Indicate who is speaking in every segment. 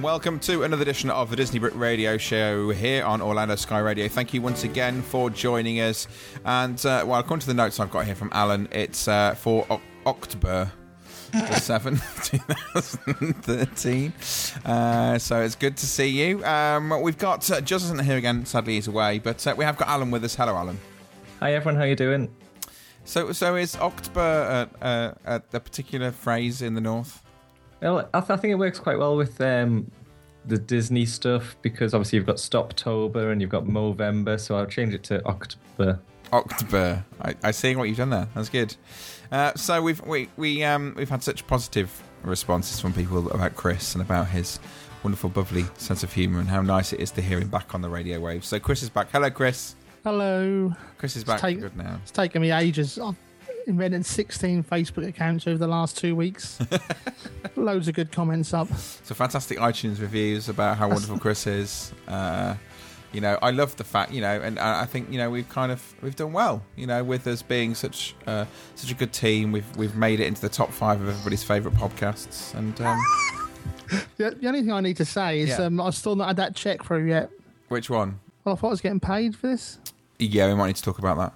Speaker 1: And welcome to another edition of the Disney Brit Radio Show here on Orlando Sky Radio. Thank you once again for joining us. And uh, well, according to the notes I've got here from Alan, it's uh, for o- October the 7th, 2013. Uh, so it's good to see you. Um, we've got uh, Justin here again. Sadly, he's away, but uh, we have got Alan with us. Hello, Alan.
Speaker 2: Hi everyone, how you doing?
Speaker 1: So, so is October uh, uh, a, a particular phrase in the north?
Speaker 2: Well, I, th- I think it works quite well with um, the Disney stuff because obviously you've got Stoptober and you've got Movember, so I'll change it to October.
Speaker 1: October. I, I see what you've done there. That's good. Uh, so we've we we um we've had such positive responses from people about Chris and about his wonderful, bubbly sense of humour and how nice it is to hear him back on the radio waves. So Chris is back. Hello, Chris.
Speaker 3: Hello.
Speaker 1: Chris is back.
Speaker 3: take-
Speaker 1: Good now.
Speaker 3: It's taken me ages. I've invented 16 Facebook accounts over the last two weeks. Loads of good comments up.
Speaker 1: So fantastic iTunes reviews about how wonderful Chris is. Uh, you know, I love the fact, you know, and I think you know we've kind of we've done well, you know, with us being such uh, such a good team. We've we've made it into the top five of everybody's favourite podcasts, and um,
Speaker 3: The, the only thing I need to say is
Speaker 1: Yeah.
Speaker 3: um, I've still not had that check through yet.
Speaker 1: which one?
Speaker 3: Well, I thought I was getting paid for this.
Speaker 1: Yeah, we might need to talk about that.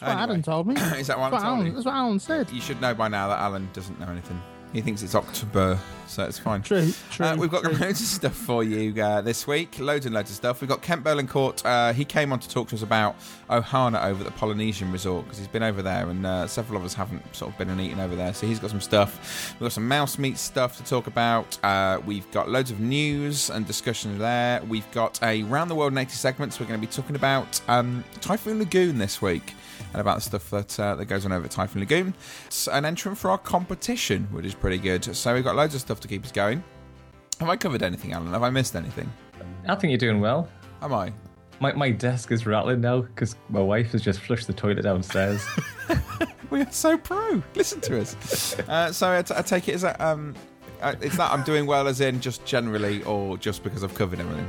Speaker 3: That's what Adam told me.
Speaker 1: Is that what
Speaker 3: That's what,
Speaker 1: Alan told
Speaker 3: Alan,
Speaker 1: you?
Speaker 3: that's what Alan said.
Speaker 1: You should know by now that Alan doesn't know anything. He thinks it's October, so it's fine.
Speaker 3: True, true.
Speaker 1: Uh, we've got
Speaker 3: true.
Speaker 1: loads of stuff for you uh, this week. Loads and loads of stuff. We've got Kent Berlincourt. Uh, he came on to talk to us about Ohana over at the Polynesian Resort because he's been over there and uh, several of us haven't sort of been and eaten over there. So he's got some stuff. We've got some mouse meat stuff to talk about. Uh, we've got loads of news and discussion there. We've got a Round the World in 80 segments. We're going to be talking about um, Typhoon Lagoon this week and about the stuff that uh, that goes on over at Typhoon Lagoon. It's an entrant for our competition, which is pretty good. So we've got loads of stuff to keep us going. Have I covered anything, Alan? Have I missed anything?
Speaker 2: I think you're doing well.
Speaker 1: Am I?
Speaker 2: My, my desk is rattling now because my wife has just flushed the toilet downstairs.
Speaker 1: We are so pro. Listen to us. uh, so I, t- I take it is that um, uh, is that I'm doing well as in just generally, or just because I've covered everything?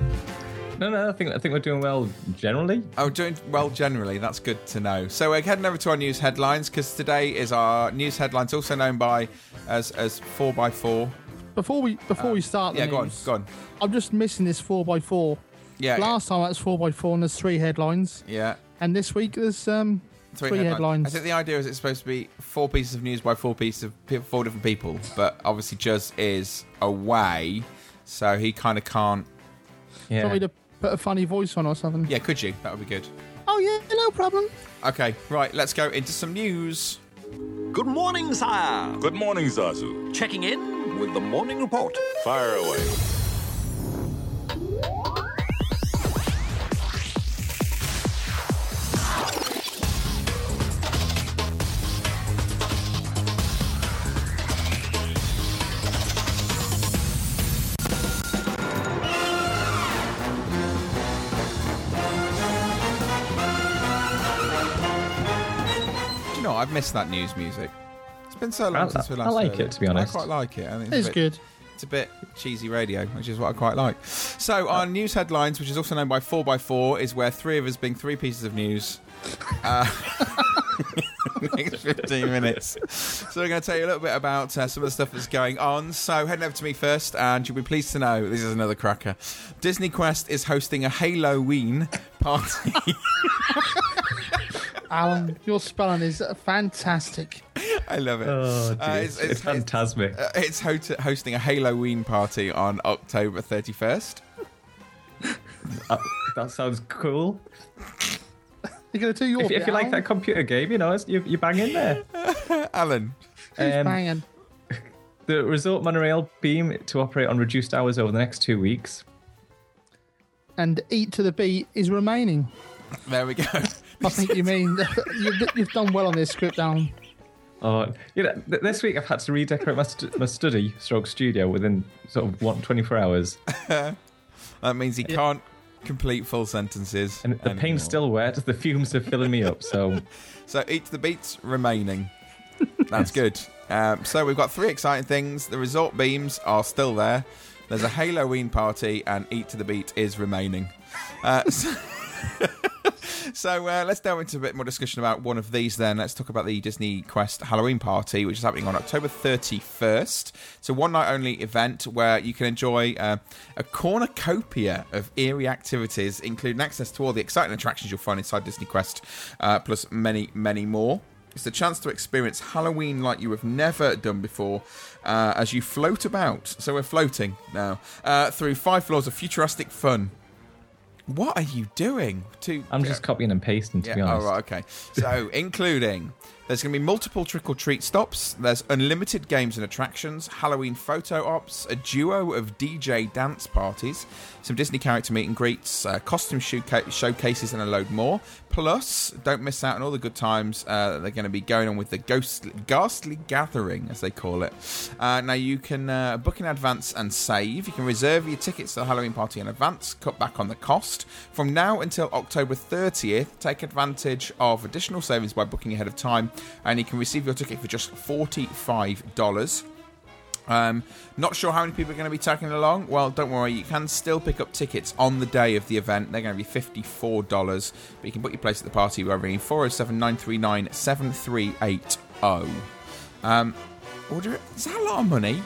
Speaker 2: No, no, I think I think we're doing well generally.
Speaker 1: Oh, doing well generally. That's good to know. So we're heading over to our news headlines because today is our news headlines, also known by as as four x four.
Speaker 3: Before we before we start the
Speaker 1: Uh, Yeah, go on, go on.
Speaker 3: I'm just missing this 4x4.
Speaker 1: Yeah,
Speaker 3: Last time that was 4x4 and there's three headlines.
Speaker 1: yeah.
Speaker 3: And this week there's um, three, headlines.
Speaker 1: I think the idea is it's supposed to be four pieces of news by four pieces of pe- four different people, but obviously Juz is away, so he kind of can't.
Speaker 2: Yeah.
Speaker 3: Want me to put a funny voice on or something?
Speaker 1: Yeah, could you? That would be good.
Speaker 3: Oh, yeah, no problem.
Speaker 1: Okay, right. Let's go into some news.
Speaker 4: Good morning, sire.
Speaker 5: Good morning, Zazu.
Speaker 4: Checking in with the morning report.
Speaker 5: Fire away.
Speaker 1: Do you know, I've missed that news music. It's been so long
Speaker 2: I-
Speaker 1: since we
Speaker 2: I
Speaker 1: last
Speaker 2: like
Speaker 1: heard
Speaker 2: it, to be honest.
Speaker 1: I quite like it. I think
Speaker 3: It's
Speaker 1: a bit,
Speaker 3: good.
Speaker 1: It's a bit cheesy radio, which is what I quite like. So, our news headlines, which is also known by 4x4, is where three of us bring three pieces of news. Uh, next 15 minutes. So, we're going to tell you a little bit about uh, some of the stuff that's going on. So, heading over to me first, and you'll be pleased to know this is another cracker. Disney Quest is hosting a Halloween party.
Speaker 3: Alan, your spelling is fantastic.
Speaker 1: I love it.
Speaker 2: Oh.
Speaker 1: Uh,
Speaker 2: it's, it's phantasmic.
Speaker 1: Uh, it's ho- hosting a Halloween party on October 31st.
Speaker 2: Uh, that sounds cool.
Speaker 3: You're going to do your
Speaker 2: If,
Speaker 3: bit,
Speaker 2: if you like that computer game, you know, it's- you, you bang in there.
Speaker 1: Alan.
Speaker 3: Who's
Speaker 2: Um,
Speaker 3: banging?
Speaker 2: The resort monorail beam to operate on reduced hours over the next two weeks.
Speaker 3: And eat to the beat is remaining.
Speaker 1: There we go.
Speaker 3: I think you mean you've, you've done well on this script, Alan.
Speaker 2: Oh, you know, th- this week I've had to redecorate my, st- my study stroke studio within sort of what 24 hours,
Speaker 1: that means he can't complete full sentences.
Speaker 2: and the
Speaker 1: anymore.
Speaker 2: paint's still wet. The fumes are filling me up. So
Speaker 1: So eat to the beats remaining. That's good. Um, so we've got three exciting things. The resort beams are still there. There's a Halloween party, and eat to the beat is remaining. Uh, so so uh, let's delve into a bit more discussion about one of these. Then let's talk about the Disney Quest Halloween party, which is happening on October 31st. It's a one night only event where you can enjoy uh, a cornucopia of eerie activities, including access to all the exciting attractions you'll find inside Disney Quest, uh, plus many, many more. It's a chance to experience Halloween like you have never done before uh, as you float about. So we're floating now uh, through five floors of futuristic fun. What are you doing? To
Speaker 2: I'm just copying and pasting, to be honest.
Speaker 1: Oh, right, okay. So, including there's going to be multiple trick or treat stops. There's unlimited games and attractions, Halloween photo ops, a duo of DJ dance parties, some Disney character meet and greets, uh, costume showca- showcases, and a load more. Plus, don't miss out on all the good times uh, that they're going to be going on with the ghostly, ghastly gathering, as they call it. Uh, now, you can uh, book in advance and save. You can reserve your tickets to the Halloween party in advance, cut back on the cost. From now until October 30th, take advantage of additional savings by booking ahead of time, and you can receive your ticket for just $45. Um, not sure how many people are going to be tagging along. Well, don't worry, you can still pick up tickets on the day of the event. They're going to be $54, but you can book your place at the party by ringing 407 939 7380. Um, order it. Is that a lot of money?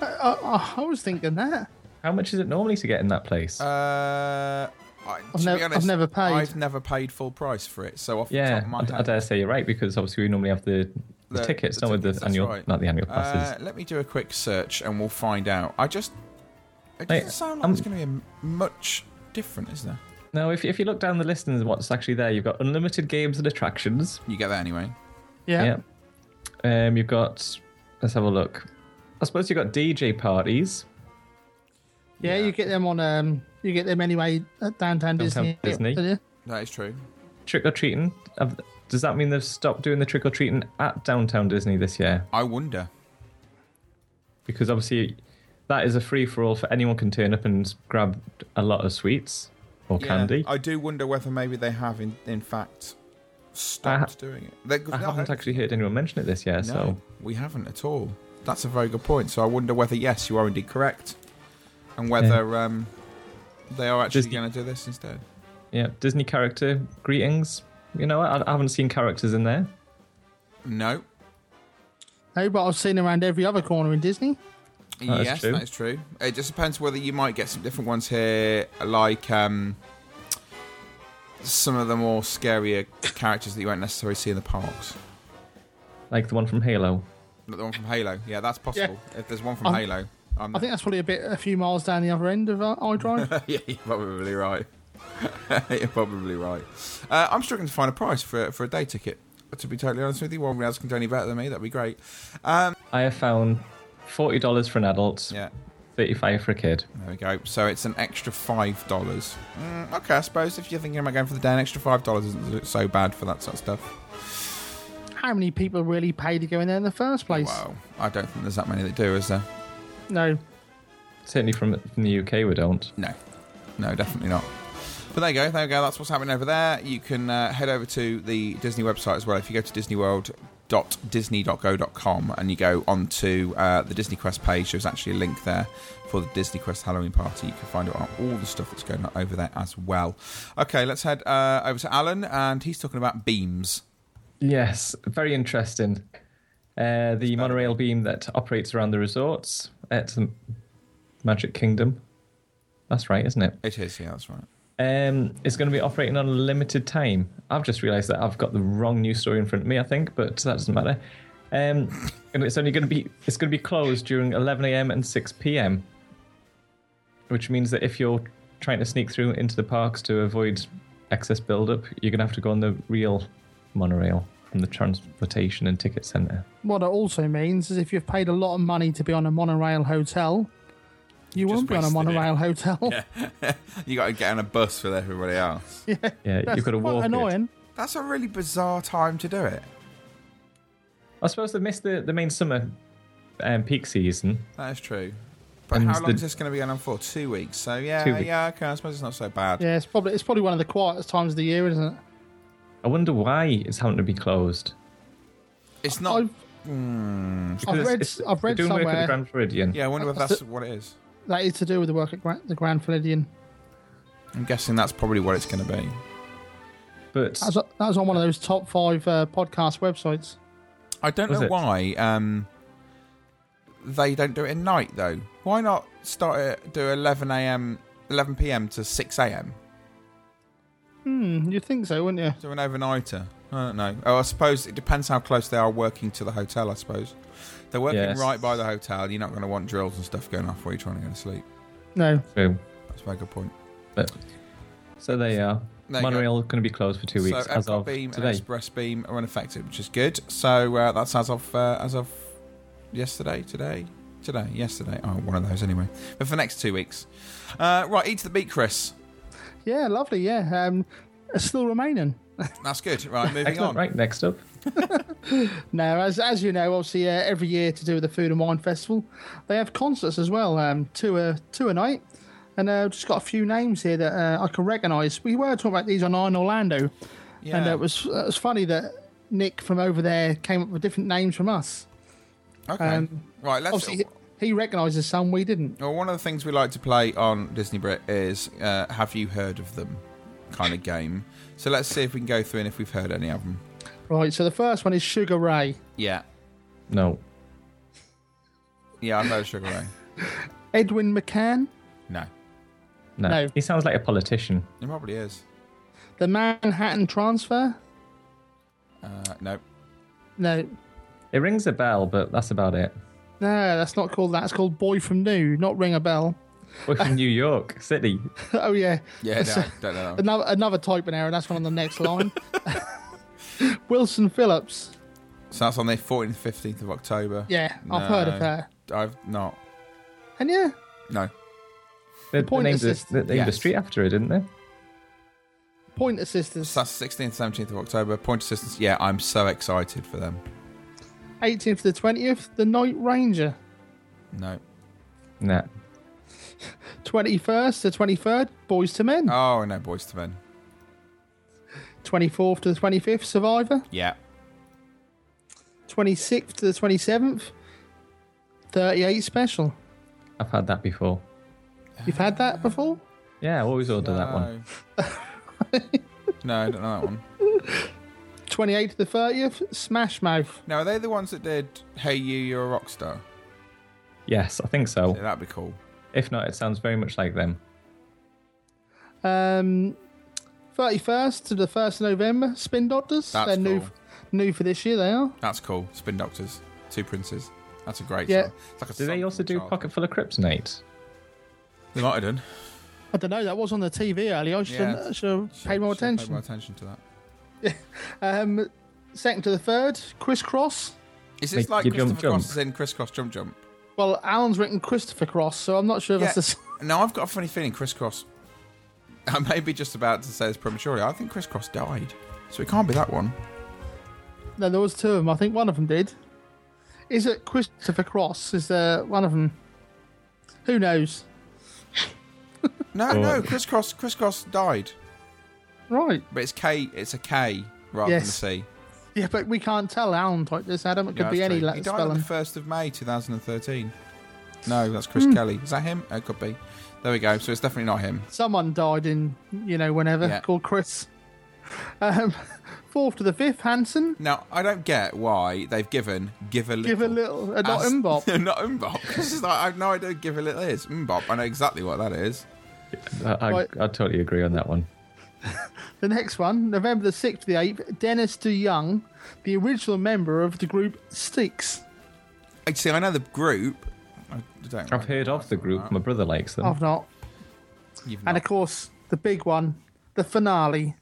Speaker 3: I, I, I was thinking that.
Speaker 2: How much is it normally to get in that place?
Speaker 1: Uh, I, to be
Speaker 3: nev- I've never paid.
Speaker 1: I've never paid full price for it. So off the
Speaker 2: yeah,
Speaker 1: top of my
Speaker 2: I, I
Speaker 1: head,
Speaker 2: dare say you're right because obviously we normally have the, the,
Speaker 1: The-
Speaker 2: tickets,
Speaker 1: the
Speaker 2: not with the annual,
Speaker 1: right.
Speaker 2: not the annual passes.
Speaker 1: Uh, let me do a quick search and we'll find out. I just. It
Speaker 2: Mate,
Speaker 1: doesn't sound like
Speaker 2: I'm-
Speaker 1: it's going to be m- much different, is there?
Speaker 2: no, if, if you look down the list and what's actually there, you've got unlimited games and attractions.
Speaker 1: You get that anyway.
Speaker 3: Yeah.
Speaker 2: Yeah. Um, you've got. Let's have a look. I suppose you've got DJ parties.
Speaker 3: Yeah,
Speaker 1: Yeah.
Speaker 3: You get them on. Um, you get them anyway at downtown,
Speaker 2: Downtown
Speaker 3: Disney.
Speaker 2: Disney.
Speaker 3: don't?
Speaker 1: That is true.
Speaker 2: Trick or treating. Does that mean they've stopped doing the trick or treating at downtown Disney this year?
Speaker 1: I wonder.
Speaker 2: Because obviously, that is a free for all for anyone can turn up and grab a lot of sweets or
Speaker 1: Yeah,
Speaker 2: candy.
Speaker 1: I do wonder whether maybe they have, in, in fact, stopped doing it. They,
Speaker 2: I
Speaker 1: no,
Speaker 2: haven't actually heard anyone mention it this year,
Speaker 1: No,
Speaker 2: so
Speaker 1: we haven't at all. That's a very good point. So I wonder whether, yes, you are indeed correct. And whether um, they are actually
Speaker 2: Disney-
Speaker 1: going to do this instead.
Speaker 2: yeah, Disney character greetings. You know, I, I haven't seen characters in there.
Speaker 1: No.
Speaker 3: No, but I've seen around every other corner in Disney.
Speaker 2: That is
Speaker 1: yes,
Speaker 2: true.
Speaker 1: that's true. It just depends whether you might get some different ones here, like um, some of the more scarier characters that you won't necessarily see in the parks.
Speaker 2: Like the one from Halo.
Speaker 1: Like the one from Halo. Yeah, that's possible. If there's one from
Speaker 3: I'm-
Speaker 1: Halo. I'm
Speaker 3: I think that's probably a bit, a few miles down the other end of uh, iDrive.
Speaker 1: yeah, you're probably right. you're probably right. Uh, I'm struggling to find a price for for a day ticket. To be totally honest with you, one else can do any better than me. That'd be great. Um,
Speaker 2: I have found forty dollars for an adult,
Speaker 1: yeah,
Speaker 2: thirty-five for a kid.
Speaker 1: there we go. So it's an extra five dollars. Mm, okay, I suppose if you're thinking about going for the day, an extra five dollars isn't so bad for that sort of stuff.
Speaker 3: How many people really pay to go in there in the first place?
Speaker 1: Wow, I don't think there's that many that do, is there?
Speaker 3: No.
Speaker 2: Certainly from from the UK, we don't.
Speaker 1: No, no, definitely not. But there you go, there you go. That's what's happening over there. You can uh, head over to the Disney website as well. If you go to disneyworld.disney.go.com and you go onto uh, the Disney Quest page, there's actually a link there for the Disney Quest Halloween party. You can find out all the stuff that's going on over there as well. Okay, let's head uh, over to Alan, and he's talking about beams.
Speaker 2: Yes, very interesting. Uh, the monorail beam that operates around the resorts at the Magic Kingdom. That's right, isn't it?
Speaker 1: It is, yeah, that's right.
Speaker 2: Um, it's going to be operating on a limited time. I've just realised that I've got the wrong news story in front of me. I think, but that doesn't matter. Um, and it's only going to be it's going to be closed during 11 a.m. and 6 p.m. Which means that if you're trying to sneak through into the parks to avoid excess build-up, you're going to have to go on the real monorail from the transportation and ticket centre.
Speaker 3: What it also means is if you've paid a lot of money to be on a monorail hotel, you
Speaker 1: Just
Speaker 3: won't be on a
Speaker 1: wasted it.
Speaker 3: monorail hotel.
Speaker 1: You got to get on a bus with everybody else.
Speaker 2: Yeah, yeah
Speaker 3: That's
Speaker 2: you've got to
Speaker 3: quite
Speaker 2: walk it.
Speaker 3: annoying.
Speaker 1: That's a really bizarre time to do it.
Speaker 2: I suppose they missed the, the main summer um, peak season.
Speaker 1: That is true. But
Speaker 2: And
Speaker 1: how long
Speaker 2: the-
Speaker 1: is this going to be going on for? Two weeks. So yeah, yeah, okay. I suppose it's not so bad.
Speaker 3: Yeah, it's probably it's probably one of the quietest times of the year, isn't it?
Speaker 2: I wonder why it's having to be closed.
Speaker 1: It's not.
Speaker 3: I've,
Speaker 2: Because
Speaker 3: I've
Speaker 2: it's-
Speaker 3: read
Speaker 2: it's-
Speaker 3: I've read
Speaker 2: they're doing work at the Grand Floridian.
Speaker 1: Yeah, I wonder if that's what it is.
Speaker 3: that is to do with the work at Gra- the Grand Floridian.
Speaker 1: I'm guessing that's probably what it's going to be.
Speaker 2: But
Speaker 3: That was, that was on one of those top five uh, podcast websites.
Speaker 1: I don't
Speaker 2: Was
Speaker 1: know
Speaker 2: it?
Speaker 1: why um, they don't do it at night though. Why not start it do 11 a.m. 11 p.m. to 6 a.m.
Speaker 3: Hmm, you'd think so, wouldn't you?
Speaker 1: Do an overnighter. I don't know. Oh, I suppose it depends how close they are working to the hotel. I suppose they're working
Speaker 2: Yes.
Speaker 1: right by the hotel. You're not going to want drills and stuff going off while you're trying to go to sleep.
Speaker 3: No.
Speaker 2: true.
Speaker 1: That's a very good point.
Speaker 2: But so there you are.
Speaker 1: There you go.
Speaker 2: Monorail going to be closed for two weeks
Speaker 1: so
Speaker 2: as
Speaker 1: Epcot
Speaker 2: of
Speaker 1: Beam
Speaker 2: today.
Speaker 1: and Express Beam are unaffected, which is good. So uh, that's as of uh, as of yesterday, today, today, yesterday. Oh, one of those anyway. But for the next two weeks, uh, right. Eat to the beat, Chris.
Speaker 3: Yeah, lovely. Yeah, um, it's still remaining.
Speaker 1: That's good. Right, moving
Speaker 2: Excellent.
Speaker 1: on.
Speaker 2: Right, next up.
Speaker 3: Now, as as you know, obviously uh, every year to do with the Food and Wine Festival, they have concerts as well. Um, two a two a night, and uh, just got a few names here that uh, I can recognise. We were talking about these on Iron Orlando,
Speaker 1: Yeah.
Speaker 3: and uh, it was it was funny that Nick from over there came up with different names from us.
Speaker 1: okay.
Speaker 3: um,
Speaker 1: right. Let's.
Speaker 3: Obviously, he, he recognises some, we didn't.
Speaker 1: Well, one of the things we like to play on Disney Brit is uh, "Have you heard of them?" kind of game. So let's see if we can go through and if we've heard any of them.
Speaker 3: Right. So the first one is Sugar Ray,
Speaker 1: Yeah.
Speaker 2: No.
Speaker 1: Yeah, I know Sugar Ray.
Speaker 3: Edwin McCann,
Speaker 1: No,
Speaker 2: No.
Speaker 3: No.
Speaker 2: He sounds like a politician.
Speaker 1: He probably is.
Speaker 3: the Manhattan Transfer.
Speaker 1: Uh, no.
Speaker 3: No,
Speaker 2: It rings a bell, but that's about it.
Speaker 3: No, that's not called that. It's called Boy from New, not Ring a Bell.
Speaker 2: We're from New York City.
Speaker 3: oh yeah,
Speaker 1: Yeah,
Speaker 3: That's,
Speaker 1: no, don't know.
Speaker 3: another another typing error. That's one on the next line. Wilson Phillips.
Speaker 1: So that's on the 14th, 15th of October.
Speaker 3: Yeah, I've heard of
Speaker 1: No.
Speaker 3: her.
Speaker 1: I've not.
Speaker 3: And yeah,
Speaker 1: No.
Speaker 2: They, they
Speaker 3: Point
Speaker 2: named, the,
Speaker 3: assist-
Speaker 2: they named the
Speaker 1: Yes.
Speaker 2: street after her, didn't they?
Speaker 3: Point Sisters.
Speaker 1: So that's 16th, 17th of October. Point assistance. Yeah, I'm so excited for them.
Speaker 3: 18th to the 20th, The Night Ranger.
Speaker 1: No.
Speaker 2: Nah.
Speaker 3: 21st to 23rd, Boyz II Men.
Speaker 1: Oh, no, Boyz II Men.
Speaker 3: 24th to the 25th, Survivor.
Speaker 1: Yeah.
Speaker 3: 26th to the 27th, 38 Special.
Speaker 2: I've had that before.
Speaker 3: You've had that before?
Speaker 2: Yeah, I always order that one.
Speaker 1: no, I don't know that one.
Speaker 3: 28th to the 30th, Smash Mouth.
Speaker 1: Now, are they the ones that did Hey You, You're a Rock Star?
Speaker 2: Yes, I think so.
Speaker 1: Yeah, that'd be cool.
Speaker 2: If not, it sounds very much like them.
Speaker 3: Um, 31st to the 1st of November, Spin Doctors.
Speaker 1: That's
Speaker 3: They're new,
Speaker 1: cool.
Speaker 3: new for this year, they are.
Speaker 1: That's cool. Spin Doctors. Two Princes. That's a great
Speaker 3: Yeah.
Speaker 1: song. Like a
Speaker 2: Do they also do
Speaker 1: childhood.
Speaker 2: Pocket Full of Kryptonite?
Speaker 1: They might have done.
Speaker 3: I don't know, that was on the TV earlier. I should,
Speaker 1: Yeah.
Speaker 3: have, should have paid more
Speaker 1: Should have
Speaker 3: attention.
Speaker 1: Paid more attention to that.
Speaker 3: Um, second to the third, Crisscross.
Speaker 1: Is this
Speaker 2: Make
Speaker 1: like
Speaker 2: you
Speaker 1: Christopher
Speaker 2: jump, jump.
Speaker 1: Cross is in Kris Kross Jump Jump?
Speaker 3: Well, Alan's written Christopher Cross, so I'm not sure if
Speaker 1: Yeah.
Speaker 3: that's the s-
Speaker 1: No, I've got a funny feeling Kris Kross. I may be just about to say this prematurely. I think Kris Kross died, so it can't be that one.
Speaker 3: No, there was two of them. I think one of them did. Is it Christopher Cross? Is there one of them? Who knows?
Speaker 1: No,
Speaker 2: Or-
Speaker 1: no, Kris Kross. Crisscross died,
Speaker 3: Right.
Speaker 1: but it's K. It's a K rather
Speaker 3: Yes.
Speaker 1: than a C.
Speaker 3: Yeah, but we can't tell Alan type this, Adam. It could
Speaker 1: Yeah,
Speaker 3: be any
Speaker 1: true.
Speaker 3: letter
Speaker 1: He died on
Speaker 3: spelling.
Speaker 1: the first of May, two thousand and thirteen. No, that's Chris
Speaker 3: Hmm.
Speaker 1: Kelly. Is that him? It could be. There we go. So it's definitely not him.
Speaker 3: Someone died in, you know, whenever,
Speaker 1: Yeah.
Speaker 3: called Chris. Um, fourth to the fifth, Hanson.
Speaker 1: Now I don't get why they've given give a little.
Speaker 3: Give a little, uh, not
Speaker 1: as-
Speaker 3: MMMBop.
Speaker 1: not MMMBop. This is like, I have no idea. what Give a little is MMMBop. I know exactly what that is.
Speaker 2: I, I,
Speaker 3: Right.
Speaker 2: I totally agree on that one.
Speaker 3: The next one, November the 6th to the 8th, Dennis DeYoung, the original member of the group Styx.
Speaker 1: I see. I know the group. I don't.
Speaker 2: I've heard of the group. My brother likes them.
Speaker 3: I've not.
Speaker 1: You've
Speaker 3: And
Speaker 1: not.
Speaker 3: of course, the big one, the finale,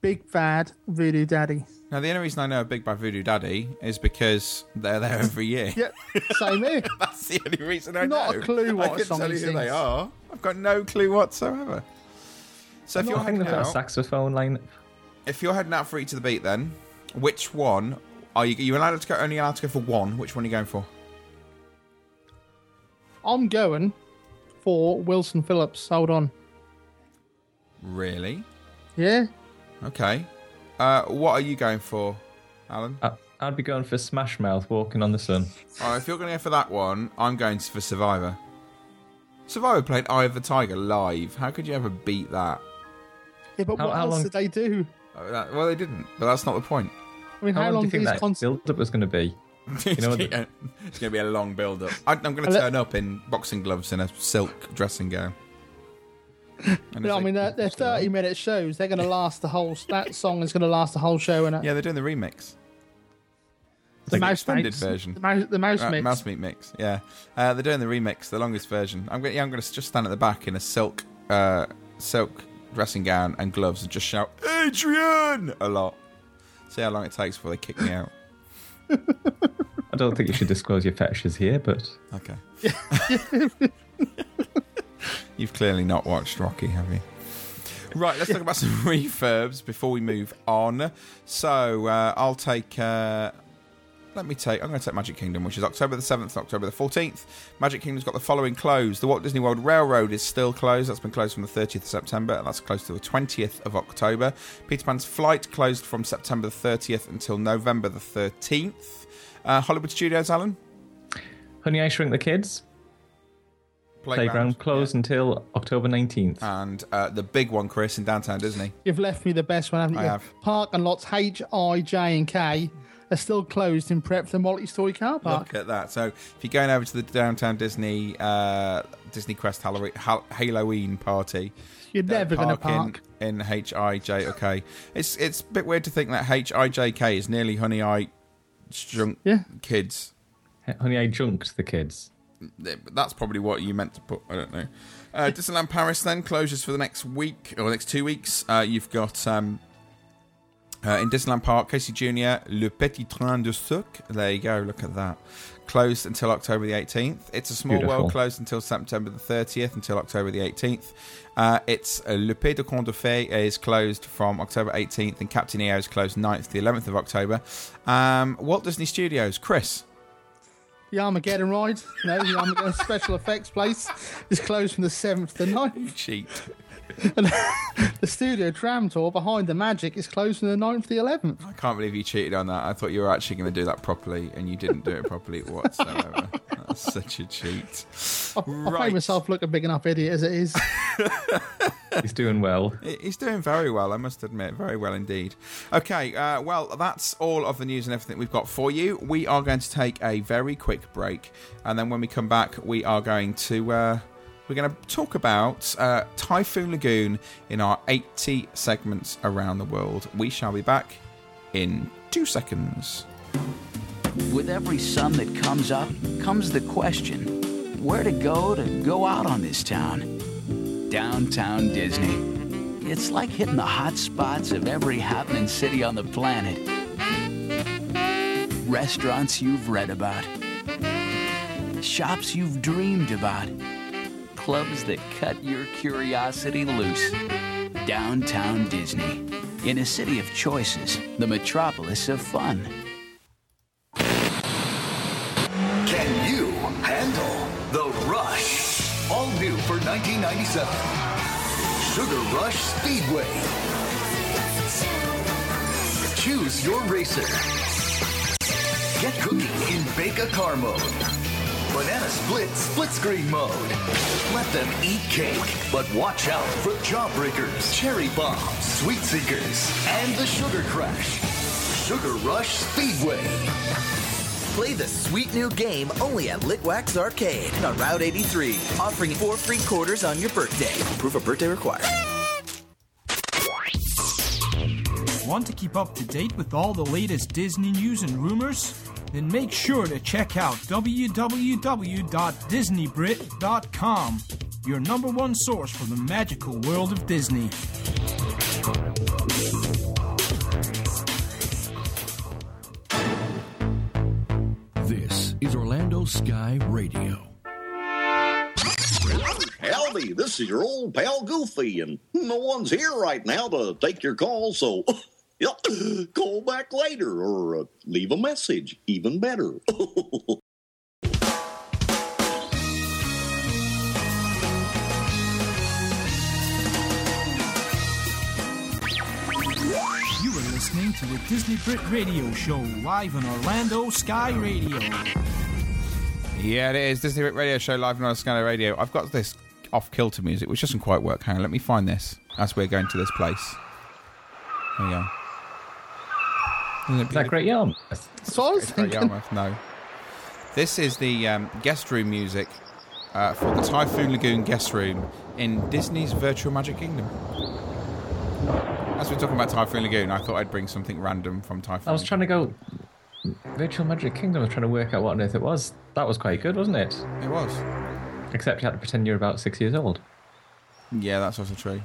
Speaker 3: Big Bad Voodoo Daddy.
Speaker 1: Now, the only reason I know of Big Bad Voodoo Daddy is because they're there every year.
Speaker 3: Yeah, same here.
Speaker 1: That's the only reason I
Speaker 3: Not
Speaker 1: know.
Speaker 3: a clue what
Speaker 1: I can
Speaker 3: song
Speaker 1: tell
Speaker 3: he
Speaker 1: you who they
Speaker 3: sings.
Speaker 1: are. I've got no clue whatsoever. So if you're
Speaker 2: I think
Speaker 1: heading
Speaker 2: they've a
Speaker 1: out,
Speaker 2: saxophone line.
Speaker 1: if you're heading out for Eat to the Beat, then which one are you? You're allowed to go? Only allowed to go for one. Which one are you going for?
Speaker 3: I'm going for Wilson Phillips. Hold on.
Speaker 1: Really?
Speaker 3: Yeah.
Speaker 1: Okay. Uh, what are you going for, Alan?
Speaker 2: I- I'd be going for Smash Mouth, Walking on the Sun.
Speaker 1: All right, if you're going to go for that one, I'm going for Survivor. Survivor played Eye of the Tiger live. How could you ever beat that?
Speaker 3: Yeah, but
Speaker 2: How-
Speaker 3: what
Speaker 2: how
Speaker 3: else
Speaker 2: long-
Speaker 3: did they do?
Speaker 1: Uh, that- Well, they didn't, but that's not the point.
Speaker 3: I mean,
Speaker 2: How,
Speaker 3: how,
Speaker 2: long
Speaker 3: long
Speaker 2: do you think
Speaker 3: these
Speaker 2: that
Speaker 3: concerts?
Speaker 2: build-up was going to be?
Speaker 1: it's,
Speaker 2: know
Speaker 1: gonna, it's gonna be a long build-up. I, I'm going to turn up in boxing gloves and a silk dressing gown. And
Speaker 3: Yeah, I mean, they're, they're 30 minute shows. They're going to last the whole. That song is going to last the whole show. And
Speaker 1: yeah, they're doing the remix.
Speaker 3: the mouse
Speaker 1: extended
Speaker 3: mix,
Speaker 1: version.
Speaker 3: The mouse, the mouse
Speaker 1: Uh,
Speaker 3: mix.
Speaker 1: Mouse meat mix, yeah. Uh, they're doing the remix, the longest version. I'm going, yeah, I'm going to just stand at the back in a silk, uh, silk dressing gown and gloves and just shout Adrian a lot. See how long it takes before they kick me out.
Speaker 2: I don't think you should disclose your fetishes here, but
Speaker 1: Okay. You've clearly not watched Rocky, have you? Right, let's talk about some refurbs before we move on. So uh, I'll take. Uh, let me take. I'm going to take Magic Kingdom, which is October the 7th October the 14th. Magic Kingdom's got the following closed. The Walt Disney World Railroad is still closed. That's been closed from the 30th of September, and that's closed to the 20th of October. Peter Pan's Flight closed from September the 30th until November the 13th. Uh, Hollywood Studios, Alan?
Speaker 2: Honey, I Shrunk the Kids. Playground closed until October 19th.
Speaker 1: And uh, the big one, Chris, in downtown Disney.
Speaker 3: You've left me the best one, haven't you?
Speaker 1: I have.
Speaker 3: Park and lots H, I, J, and K are still closed in prep for the multi-story car park.
Speaker 1: Look at that. So if you're going over to the downtown Disney uh, Disney Quest Halloween, party,
Speaker 3: You're never going to
Speaker 1: park
Speaker 3: park.
Speaker 1: in, in H I J. Okay, it's it's a bit weird to think that H I J K is nearly Honey I Shrunk
Speaker 3: Yeah.
Speaker 1: Kids.
Speaker 2: Honey, I Junked the Kids.
Speaker 1: That's probably what you meant to put. I don't know. Uh, Disneyland Paris then closures for the next week or the next two weeks. Uh, you've got um, uh, in Disneyland Park, Casey Jr. Le Petit Train du Cirque. There you go. Look at that. Closed until October the 18th. It's a small
Speaker 2: Beautiful.
Speaker 1: world closed until September the 30th until October the 18th. Uh, it's uh, Le Pays des Contes de Fées is closed from October 18th and Captain EO is closed 9th to the 11th of October. Um, Walt Disney Studios, Chris.
Speaker 3: The Armageddon ride, no, the Armageddon special effects place is closed from the 7th to the 9th.
Speaker 1: Cheat.
Speaker 3: The studio tram tour behind the Magic is closed from the 9th the 11th.
Speaker 1: I can't believe you cheated on that. I thought you were actually going to do that properly, and you didn't do it properly whatsoever. That's such a cheat.
Speaker 3: I, I
Speaker 1: Right.
Speaker 3: find myself look a big enough idiot as it is.
Speaker 2: He's doing well.
Speaker 1: He's doing very well, I must admit. Very well indeed. Okay, uh, well, that's all of the news and everything we've got for you. We are going to take a very quick break, and then when we come back, we are going to. Uh, we're going to talk about uh, Typhoon Lagoon in our 80 segments around the world. We shall be back in two seconds.
Speaker 6: With every sun that comes up comes the question where to go to go out on this town? Downtown Disney. It's like hitting the hot spots of every happening city on the planet. Restaurants you've read about, shops you've dreamed about, clubs that cut your curiosity loose. Downtown Disney. In a city of choices, the metropolis of fun.
Speaker 7: Can you handle the rush? All new for 1997. Sugar Rush Speedway. Choose your racer. Get cooking in Bake a Car mode. Banana Split split screen mode. Let them eat cake, but watch out for Jawbreakers, Cherry Bombs, Sweet Seekers, and the Sugar Crash. Sugar Rush Speedway.
Speaker 8: Play the sweet new game only at Litwak's Arcade on Route 83, offering four free quarters on your birthday. Proof of birthday required.
Speaker 9: Want to keep up to date with all the latest Disney news and rumors? then make sure to check out www.disneybrit.com, your number one source for the magical world of Disney.
Speaker 10: This is Orlando Sky Radio.
Speaker 4: Howdy, this is your old pal Goofy, and no one's here right now to take your call, so. call back later or uh, leave a message. Even better.
Speaker 9: You are listening to the Disney Brit Radio Show live on Orlando Sky Radio.
Speaker 1: Yeah, it is. Disney Radio Show live on Scanner Radio. I've got this off kilter music, which doesn't quite work. Hang on, let me find this as we're going to this place. There we go.
Speaker 2: Is that Great Yarmouth?
Speaker 3: That's what I was
Speaker 1: Great
Speaker 3: thinking.
Speaker 1: Yarmouth, no. This is the um, guest room music uh, for the Typhoon Lagoon guest room in Disney's Virtual Magic Kingdom. As we're talking about Typhoon Lagoon, I thought I'd bring something random from Typhoon.
Speaker 2: I was trying to go Virtual Magic Kingdom. I was trying to work out what on earth it was. That was quite good, wasn't it?
Speaker 1: It was.
Speaker 2: Except you had to pretend you're about six years old.
Speaker 1: Yeah, that's also true.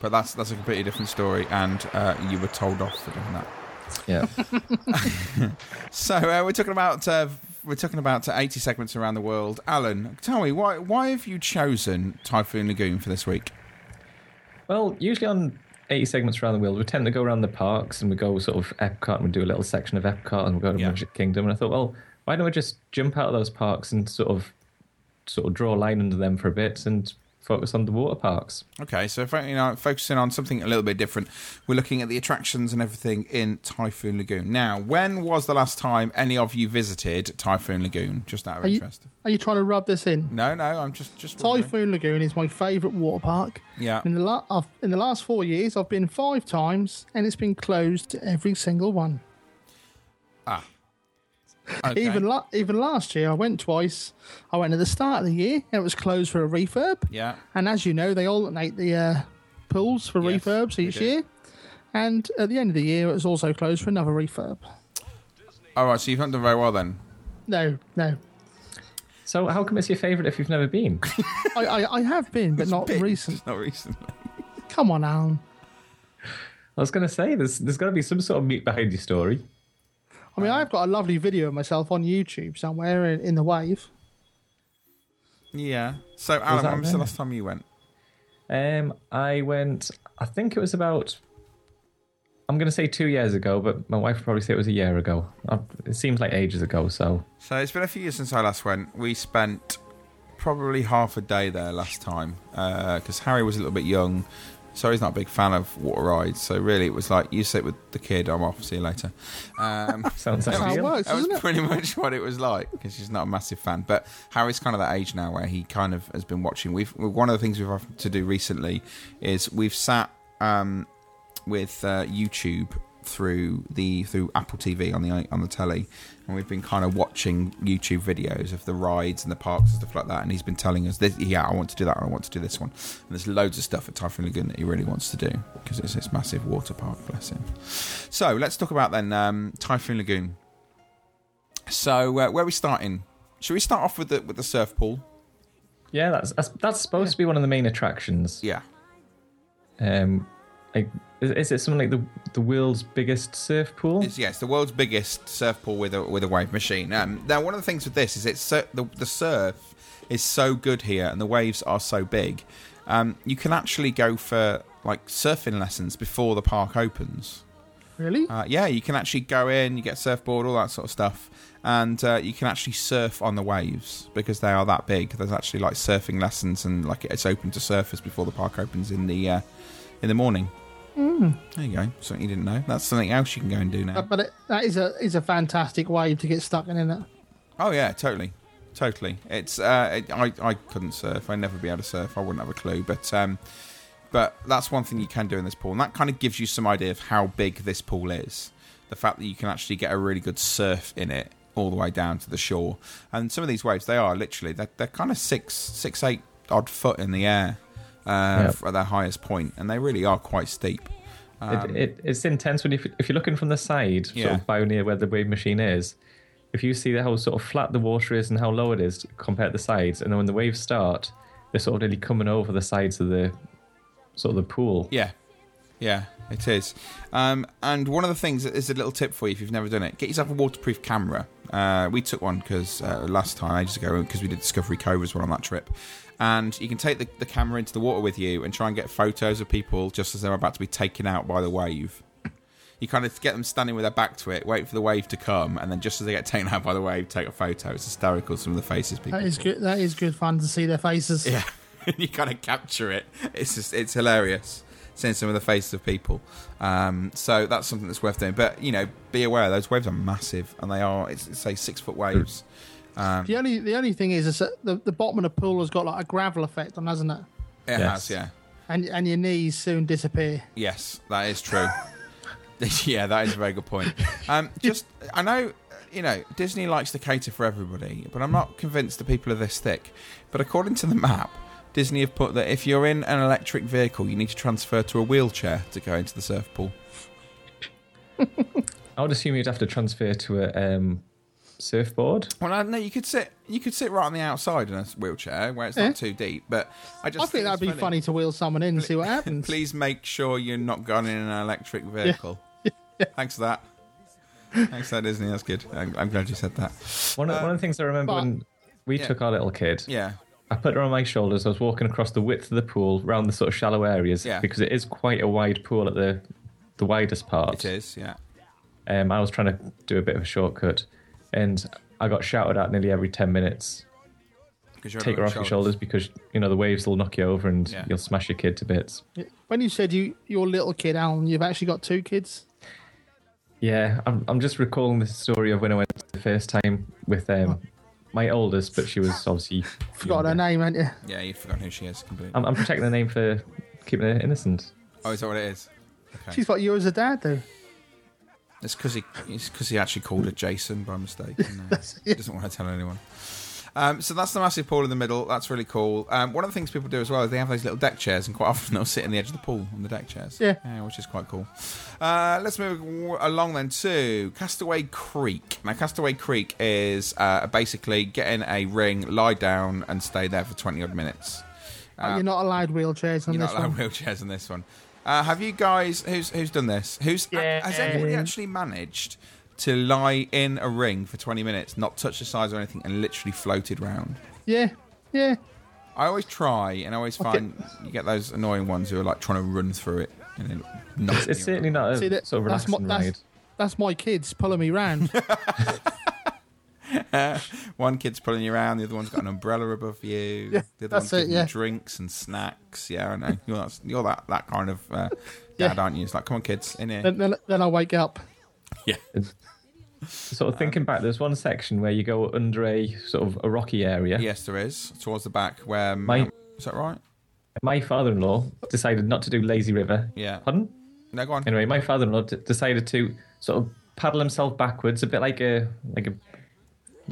Speaker 1: But that's that's a completely different story, and uh, you were told off for doing that.
Speaker 2: Yeah.
Speaker 1: So uh, we're talking about uh, we're talking about uh, 80 segments around the world. Alan, tell me why why have you chosen Typhoon Lagoon for this week?
Speaker 2: Well, usually on 80 segments around the world, we tend to go around the parks and we go sort of Epcot and we do a little section of Epcot and we go to
Speaker 1: Yeah.
Speaker 2: Magic Kingdom. And I thought, well, why don't we just jump out of those parks and sort of sort of draw a line under them for a bit and focus on the water parks?
Speaker 1: Okay, so if, you know, focusing on something a little bit different, we're looking at the attractions and everything in Typhoon Lagoon. Now, when was the last time any of you visited Typhoon Lagoon? Just out of
Speaker 3: Are you,
Speaker 1: interest.
Speaker 3: are you trying to rub this in?
Speaker 1: No, no, I'm just just wondering.
Speaker 3: Typhoon Lagoon is my favourite water park.
Speaker 1: Yeah.
Speaker 3: In the, la- I've, in the last four years, I've been five times, and it's been closed every single one.
Speaker 1: Okay.
Speaker 3: Even la- even last year, I went twice. I went at the start of the year, and it was closed for a refurb.
Speaker 1: Yeah.
Speaker 3: And as you know, they alternate the uh, pools for
Speaker 1: Yes,
Speaker 3: refurbs
Speaker 1: they
Speaker 3: each
Speaker 1: do.
Speaker 3: year. And at the end of the year, it was also closed for another refurb.
Speaker 1: All right, so you've not done very well then.
Speaker 3: No, no.
Speaker 2: So how come it's your favourite if you've never been?
Speaker 3: I, I, I have been, but not recent.
Speaker 1: Not recently.
Speaker 3: Come on, Alan.
Speaker 2: I was going to say, there's there's got to be some sort of meat behind your story.
Speaker 3: I mean, I've got a lovely video of myself on YouTube somewhere in, in the wave.
Speaker 1: Yeah. So, Alan, when was the last time you went?
Speaker 2: Um, I went. I think it was about. I'm going to say two years ago, but my wife would probably say it was a year ago. Uh, It seems like ages ago. So
Speaker 1: So it's been a few years since I last went. We spent probably half a day there last time because Harry was a little bit young, so he's not a big fan of water rides. So really, it was like you sit with the kid, I'm off. See you later. Um,
Speaker 2: sounds
Speaker 3: That's how it
Speaker 2: ideal.
Speaker 1: that was
Speaker 3: isn't it?
Speaker 1: pretty much what it was like because she's not a massive fan. But Harry's kind of that age now where he kind of has been watching. We've one of the things we've had to do recently is we've sat um, with uh, YouTube through the through Apple TV on the on the telly, and we've been kind of watching YouTube videos of the rides and the parks and stuff like that. And he's been telling us, this, "Yeah, I want to do that. Or I want to do this one." And there's loads of stuff at Typhoon Lagoon that he really wants to do because it's this massive water park. Bless him. So let's talk about then um, Typhoon Lagoon. So uh, where are we starting? Should we start off with the with the surf pool?
Speaker 2: yeah, that's that's, that's supposed to be one of the main attractions.
Speaker 1: Yeah.
Speaker 2: Um, like, is, is it something like the the world's biggest surf pool?
Speaker 1: It's, yeah, it's the world's biggest surf pool with a with a wave machine. Um, now, one of the things with this is it's so, the the surf is so good here, and the waves are so big. Um, you can actually go for like surfing lessons before the park opens.
Speaker 3: Really?
Speaker 1: Uh, yeah, you can actually go in, you get a surfboard, all that sort of stuff, and uh, you can actually surf on the waves because they are that big. There's actually like surfing lessons, and like it's open to surfers before the park opens in the uh, in the morning.
Speaker 3: Mm.
Speaker 1: There you go. Something you didn't know. That's something else you can go and do now.
Speaker 3: But, it, that is a is a fantastic wave to get stuck in, isn't it?
Speaker 1: Oh yeah, totally, totally. It's uh, it, I I couldn't surf. I'd never be able to surf. I wouldn't have a clue. But um, but that's one thing you can do in this pool, and that kind of gives you some idea of how big this pool is. The fact that you can actually get a really good surf in it all the way down to the shore, and some of these waves they are literally they're, they're kind of six six eight odd foot in the air uh,
Speaker 2: Yep.
Speaker 1: at their highest point, and they really are quite steep. Um,
Speaker 2: it, it, it's intense when you if you're looking from the side, sort
Speaker 1: Yeah.
Speaker 2: of by near where the wave machine is. If you see how sort of flat the water is and how low it is compared to the sides, and then when the waves start, they're sort of really coming over the sides of the sort of the pool.
Speaker 1: Yeah, yeah. It is. Um, and one of the things that is a little tip for you if you've never done it: get yourself a waterproof camera. Uh, we took one because uh, last time ages ago because we did Discovery Cove as well on that trip. And you can take the, the camera into the water with you and try and get photos of people just as they're about to be taken out by the wave. You kind of get them standing with their back to it, wait for the wave to come, and then just as they get taken out by the wave, take a photo. It's hysterical. Some of the faces people.
Speaker 3: That is good. That is good fun to see their faces.
Speaker 1: Yeah, you kind of capture it. It's just it's hilarious seeing some of the faces of people. Um, so that's something that's worth doing. But you know, be aware those waves are massive, and they are it's, it's say six foot waves. Um,
Speaker 3: The only the only thing is, is that the, the bottom of the pool has got like a gravel effect on, hasn't it?
Speaker 1: it
Speaker 2: Yes.
Speaker 1: has, yeah.
Speaker 3: And and your knees soon disappear.
Speaker 1: Yes, that is true. yeah, that is a very good point. Um, just, I know, you know, Disney likes to cater for everybody, but I'm not convinced the people are this thick. But according to the map, Disney have put that if you're in an electric vehicle, you need to transfer to a wheelchair to go into the surf pool.
Speaker 2: I would assume you'd have to transfer to a um, surfboard.
Speaker 1: Well, I know you could sit, you could sit right on the outside in a wheelchair where it's
Speaker 3: Yeah.
Speaker 1: not too deep. But I just
Speaker 3: I think that'd be
Speaker 1: it's
Speaker 3: funny. to wheel someone in and see what happens.
Speaker 1: Please make sure you're not going in an electric vehicle. Thanks for that. Thanks for that, Disney. That's good. I'm, I'm glad you said that.
Speaker 2: One of, one of the things I remember
Speaker 3: but-
Speaker 2: when we
Speaker 1: yeah.
Speaker 2: took our little kid,
Speaker 1: Yeah.
Speaker 2: I put her on my shoulders. I was walking across the width of the pool, around the sort of shallow areas,
Speaker 1: Yeah.
Speaker 2: because it is quite a wide pool at the the widest part.
Speaker 1: It is, yeah.
Speaker 2: Um, I was trying to do a bit of a shortcut, and I got shouted at nearly every ten minutes.
Speaker 1: you're
Speaker 2: Take her
Speaker 1: on
Speaker 2: off your shoulders because you know the waves will knock you over and
Speaker 1: Yeah.
Speaker 2: you'll smash your kid to bits.
Speaker 3: When you said you your little kid, Alan, you've actually got two kids.
Speaker 2: Yeah, I'm, I'm just recalling the story of when I went the first time with um, my oldest, but she was obviously.
Speaker 3: Forgot her name, haven't you?
Speaker 1: Yeah, you've forgotten who she is completely.
Speaker 2: I'm, I'm protecting the name for keeping her innocent.
Speaker 1: oh, is that what it is? Okay.
Speaker 3: She's got you as a dad, though.
Speaker 1: It's because he, it's 'cause he actually called her Jason by mistake. And, uh, he doesn't want to tell anyone. Um, so that's the massive pool in the middle. That's really cool. Um, one of the things people do as well is they have those little deck chairs, and quite often they'll sit in the edge of the pool on the deck chairs.
Speaker 3: Yeah.
Speaker 1: which is quite cool. Uh, let's move along then to Castaway Creek. Now, Castaway Creek is uh, basically get in a ring, lie down, and stay there for 20 odd minutes.
Speaker 3: Oh, you're not allowed wheelchairs on
Speaker 1: You're
Speaker 3: this
Speaker 1: not allowed
Speaker 3: one.
Speaker 1: wheelchairs in this one. Uh, have you guys? Who's who's done this? Who's
Speaker 2: Yeah.
Speaker 1: has anybody actually managed to lie in a ring for twenty minutes, not touch the sides or anything, and literally floated round?
Speaker 3: Yeah, yeah.
Speaker 1: I always try, and I always
Speaker 3: Okay.
Speaker 1: find you get those annoying ones who are like trying to run through it, and then
Speaker 2: It's, it's
Speaker 1: you
Speaker 2: certainly not a
Speaker 3: See, that,
Speaker 2: sort of
Speaker 3: that's, my, that's, that's my kids pulling me round.
Speaker 1: around. One kid's pulling you around, the other one's got an umbrella above you.
Speaker 3: Yeah,
Speaker 1: the other
Speaker 3: that's
Speaker 1: one's
Speaker 3: it,
Speaker 1: giving
Speaker 3: yeah.
Speaker 1: you drinks and snacks. Yeah, I know. You're that, you're that, that kind of uh,
Speaker 3: Yeah.
Speaker 1: dad, aren't you? It's like, come on, kids, in here.
Speaker 3: then, then, then I wake up.
Speaker 1: yeah.
Speaker 2: Sort of thinking back, there's one section where you go under a sort of a rocky area.
Speaker 1: Yes, there is towards the back where.
Speaker 2: My-
Speaker 1: is that right?
Speaker 2: My father-in-law decided not to do lazy river.
Speaker 1: Yeah.
Speaker 2: Pardon?
Speaker 1: No, go on.
Speaker 2: Anyway, my father-in-law d- decided to sort of paddle himself backwards, a bit like a like a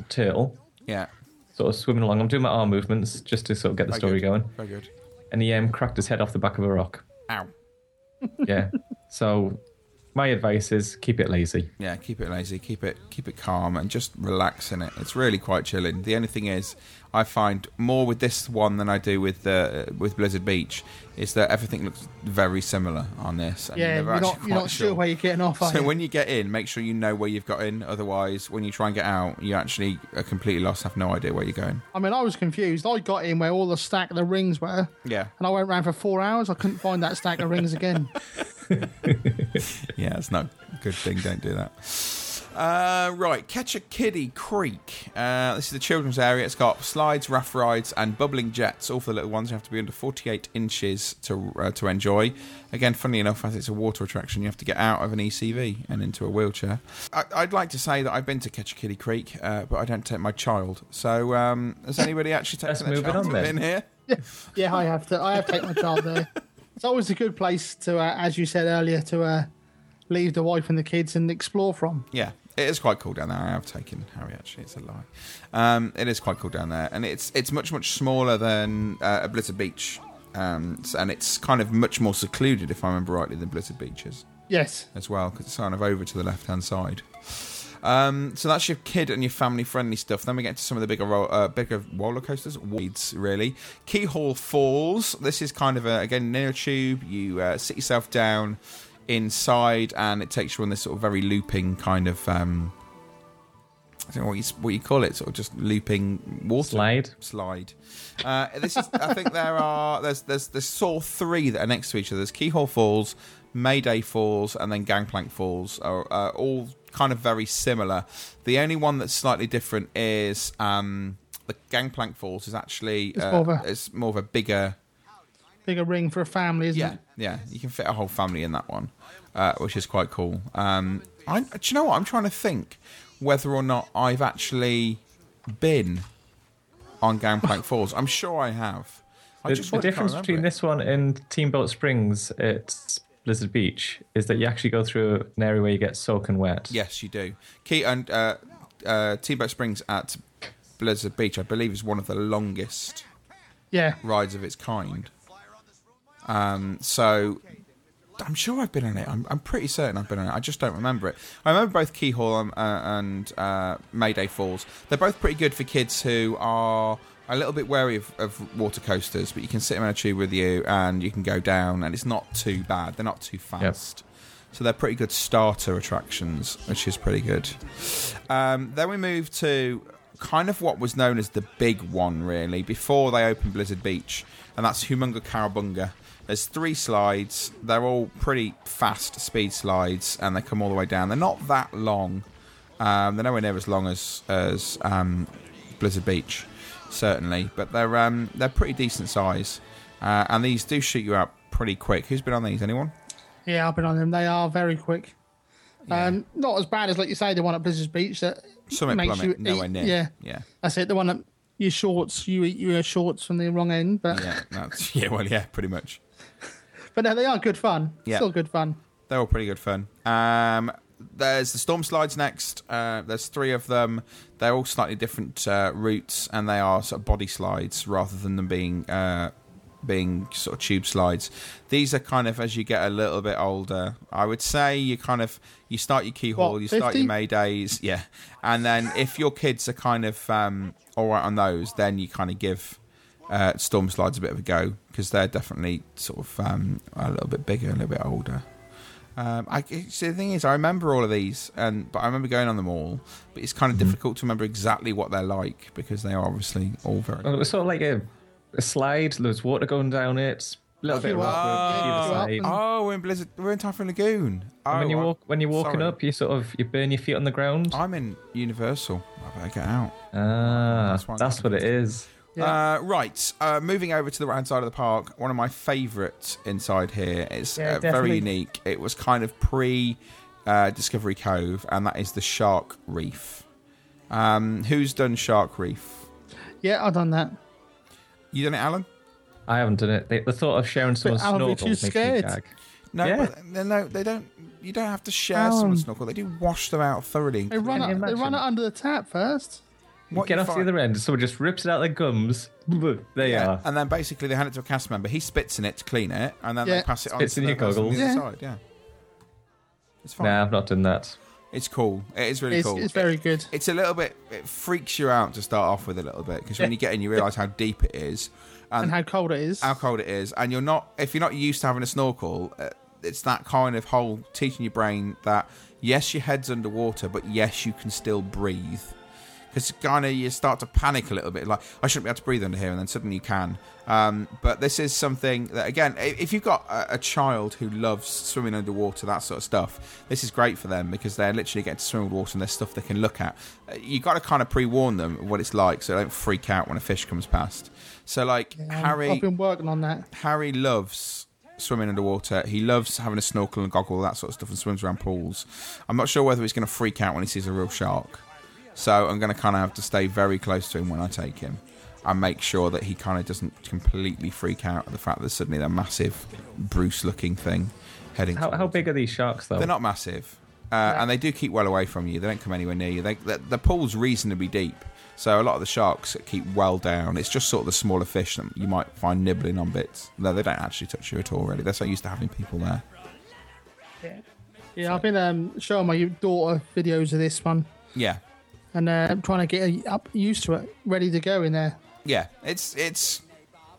Speaker 2: turtle,
Speaker 1: Yeah.
Speaker 2: sort of swimming along. I'm doing my arm movements just to sort of get the
Speaker 1: Very
Speaker 2: story
Speaker 1: good.
Speaker 2: going.
Speaker 1: Very good.
Speaker 2: And he um, cracked his head off the back of a rock.
Speaker 1: Ow.
Speaker 2: Yeah. so my advice is keep it lazy.
Speaker 1: Yeah, keep it lazy, keep it keep it calm, and just relax in it. It's really quite chilling. The only thing is, I find more with this one than I do with uh, with Blizzard Beach is that everything looks very similar on this. and
Speaker 3: Yeah,
Speaker 1: never
Speaker 3: you're not, you're not sure where you're getting off, are
Speaker 1: So
Speaker 3: you?
Speaker 1: when you get in, make sure you know where you've got in. Otherwise, when you try and get out, you actually are completely lost, have no idea where you're going.
Speaker 3: I mean, I was confused. I got in where all the stack of the rings were,
Speaker 1: Yeah,
Speaker 3: and I went around for four hours. I couldn't find that stack of rings again.
Speaker 1: yeah, it's not a good thing. Don't do that. Uh, right, Ketchakiddee Creek. Uh, this is the children's area. It's got slides, rough rides, and bubbling jets. All for the little ones. You have to be under 48 inches to uh, to enjoy. Again, funny enough, as it's a water attraction, you have to get out of an ECV and into a wheelchair. I, I'd like to say that I've been to Ketchakiddee Creek, uh, but I don't take my child. So, um, has anybody actually
Speaker 2: Let's
Speaker 1: taken a
Speaker 2: move it
Speaker 1: child
Speaker 2: on then.
Speaker 1: in here?
Speaker 3: yeah, I have to. I have taken my child there. It's always a good place to, uh, as you said earlier, to uh, leave the wife and the kids and explore from.
Speaker 1: Yeah, it is quite cool down there. I have taken Harry. Actually, it's a lie. Um, it is quite cool down there, and it's it's much much smaller than uh, a Blizzard Beach, um, and it's kind of much more secluded, if I remember rightly, than Blizzard Beach is
Speaker 3: Yes.
Speaker 1: as well, because it's kind of over to the left hand side. Um, so that's your kid and your family friendly stuff. Then we get to some of the bigger ro- uh, bigger roller coasters, weeds really. Keelhaul Falls. This is kind of a, again near tube. You uh, sit yourself down inside, and it takes you on this sort of very looping kind of. Um, I don't know what you, what you call it, sort of just looping water
Speaker 2: Slide.
Speaker 1: Slide. Uh, this is. I think there are. There's there's there's of three that are next to each other. There's Keelhaul Falls, Mayday Falls, and then Gangplank Falls. Are uh, all kind of very similar. The only one that's slightly different is um, the Gangplank Falls is actually
Speaker 3: It's
Speaker 1: uh,
Speaker 3: more of a-
Speaker 1: it's more of a bigger
Speaker 3: Bigger ring for a family, isn't
Speaker 1: yeah,
Speaker 3: it?
Speaker 1: yeah. You can fit a whole family in that one, uh, which is quite cool. Um, I, do you know what? I'm trying to think whether or not I've actually been on Gangplank Falls. I'm sure I have. I
Speaker 2: The,
Speaker 1: just
Speaker 2: the difference between
Speaker 1: it.
Speaker 2: this one and Teamboat Springs at Blizzard Beach is that you actually go through an area where you get soaking wet.
Speaker 1: Yes, you do. Key and uh, uh, Teamboat Springs at Blizzard Beach, I believe, is one of the longest
Speaker 3: Yeah.
Speaker 1: rides of its kind. Um, so I'm sure I've been on it. I'm, I'm pretty certain I've been on it. I just don't remember it. I remember both Keelhaul and, uh, and uh, Mayday Falls. They're both pretty good for kids who are a little bit wary of, of water coasters, but you can sit them in a tube with you and you can go down, and it's not too bad. They're not too fast. So they're pretty good starter attractions, which is pretty good. Um, then we move to kind of what was known as the big one, really, before they opened Blizzard Beach, and that's Humunga Kowabunga. There's three slides. They're all pretty fast speed slides, and they come all the way down. They're not that long. Um, they're nowhere near as long as as um, Blizzard Beach, certainly, but they're um, they're pretty decent size, uh, and these do shoot you out pretty quick. Who's been on these? Anyone?
Speaker 3: Yeah, I've been on them. They are very quick. Um, not as bad as, like you say, the one at Blizzard Beach that
Speaker 1: Summit
Speaker 3: makes
Speaker 1: Plummet,
Speaker 3: you
Speaker 1: nowhere
Speaker 3: eat-
Speaker 1: near.
Speaker 3: Yeah,
Speaker 1: yeah.
Speaker 3: that's it. The one that your shorts, you eat your shorts from the wrong end, but
Speaker 1: Yeah, that's, yeah, well, yeah, pretty much.
Speaker 3: but no, they are good fun.
Speaker 1: Yeah.
Speaker 3: Still good fun.
Speaker 1: They're all pretty good fun. Um, there's the storm slides next. Uh, there's three of them. They're all slightly different uh, routes, and they are sort of body slides rather than them being uh, being sort of tube slides. These are kind of as you get a little bit older. I would say you kind of you start your Keelhaul,
Speaker 3: What,
Speaker 1: you start
Speaker 3: 50?
Speaker 1: your Maydays, yeah, and then if your kids are kind of um, all right on those, then you kind of give uh, storm slides a bit of a go because they're definitely sort of um, a little bit bigger, a little bit older. Um, I see. The thing is, I remember all of these, and but I remember going on them all. But it's kind of difficult to remember exactly what they're like because they are obviously all very.
Speaker 2: Well, it was sort of like a, a slide. There's water going down it. A little bit of
Speaker 3: you
Speaker 2: rock
Speaker 3: up,
Speaker 2: either
Speaker 3: you up
Speaker 2: side.
Speaker 3: and-
Speaker 1: Oh, we're in Blizzard. We're in Typhoon Lagoon. Oh,
Speaker 2: when you
Speaker 1: I-
Speaker 2: walk, when you're walking
Speaker 1: sorry.
Speaker 2: up, you sort of you burn your feet on the ground.
Speaker 1: I'm in Universal. I better get out.
Speaker 2: Ah,
Speaker 1: That's
Speaker 2: that's what it is.
Speaker 3: Yeah.
Speaker 1: Uh, right, uh, moving over to the right hand side of the park. One of my favourites inside here. It's
Speaker 3: Yeah,
Speaker 1: uh, very unique. It was kind of pre uh, Discovery Cove, and that is the Shark Reef. Um, who's done Shark Reef?
Speaker 3: Yeah, I've done that.
Speaker 1: You done it, Alan?
Speaker 2: I haven't done it. The, the thought of sharing someone's
Speaker 3: Alan, you're
Speaker 2: snorkel
Speaker 3: too
Speaker 2: makes me
Speaker 3: scared.
Speaker 2: gag.
Speaker 1: No,
Speaker 2: Yeah.
Speaker 1: but no, they don't. You don't have to share
Speaker 3: Um,
Speaker 1: someone's snorkel. They do wash them out thoroughly.
Speaker 3: They run,
Speaker 2: Can
Speaker 3: it, they run it under the tap first.
Speaker 1: What
Speaker 2: Get off
Speaker 1: find-
Speaker 2: the other end. Someone just rips it out their gums. There you
Speaker 1: Yeah,
Speaker 2: are.
Speaker 1: and then basically they hand it to a cast member. He spits in it to clean it, and then they pass it on
Speaker 2: Spits
Speaker 1: to
Speaker 2: in
Speaker 1: the
Speaker 2: your
Speaker 1: person on the
Speaker 3: goggles.
Speaker 1: other side. Yeah, it's fine.
Speaker 2: Nah, I've not done that.
Speaker 1: It's cool. It is really
Speaker 3: It's,
Speaker 1: cool.
Speaker 3: it's very good.
Speaker 1: It's a little bit. It freaks you out to start off with a little bit because when you get in, you realise how deep it is and,
Speaker 3: And how cold it is.
Speaker 1: how cold it is, and you're not. If you're not used to having a snorkel, uh, it's that kind of whole teaching your brain that yes, your head's underwater, but yes, you can still breathe. Because kind of you start to panic a little bit, like I shouldn't be able to breathe under here, and then suddenly you can. Um, but this is something that, again, if you've got a, a child who loves swimming underwater, that sort of stuff, this is great for them because they're literally getting to swim with water and there's stuff they can look at. Uh, you got to kind of pre-warn them what it's like, so they don't freak out when a fish comes past. So, like
Speaker 3: Um,
Speaker 1: Harry,
Speaker 3: I've been working on that.
Speaker 1: Harry loves swimming underwater. He loves having a snorkel and goggle, that sort of stuff, and swims around pools. I'm not sure whether he's going to freak out when he sees a real shark. So I'm going to kind of have to stay very close to him when I take him and make sure that he kind of doesn't completely freak out at the fact that suddenly that massive Bruce looking thing heading.
Speaker 2: How, how big are these sharks, though?
Speaker 1: They're not massive. Uh, And they do keep well away from you. They don't come anywhere near you. They, the, the pool's reasonably deep. So a lot of the sharks keep well down. It's just sort of the smaller fish that you might find nibbling on bits. No, they don't actually touch you at all, really. They're so used to having people there.
Speaker 3: Yeah, I've been um, showing my daughter videos of this one,
Speaker 1: Yeah.
Speaker 3: And uh, I'm trying to get up used to it, ready to go in there.
Speaker 1: Yeah. It's it's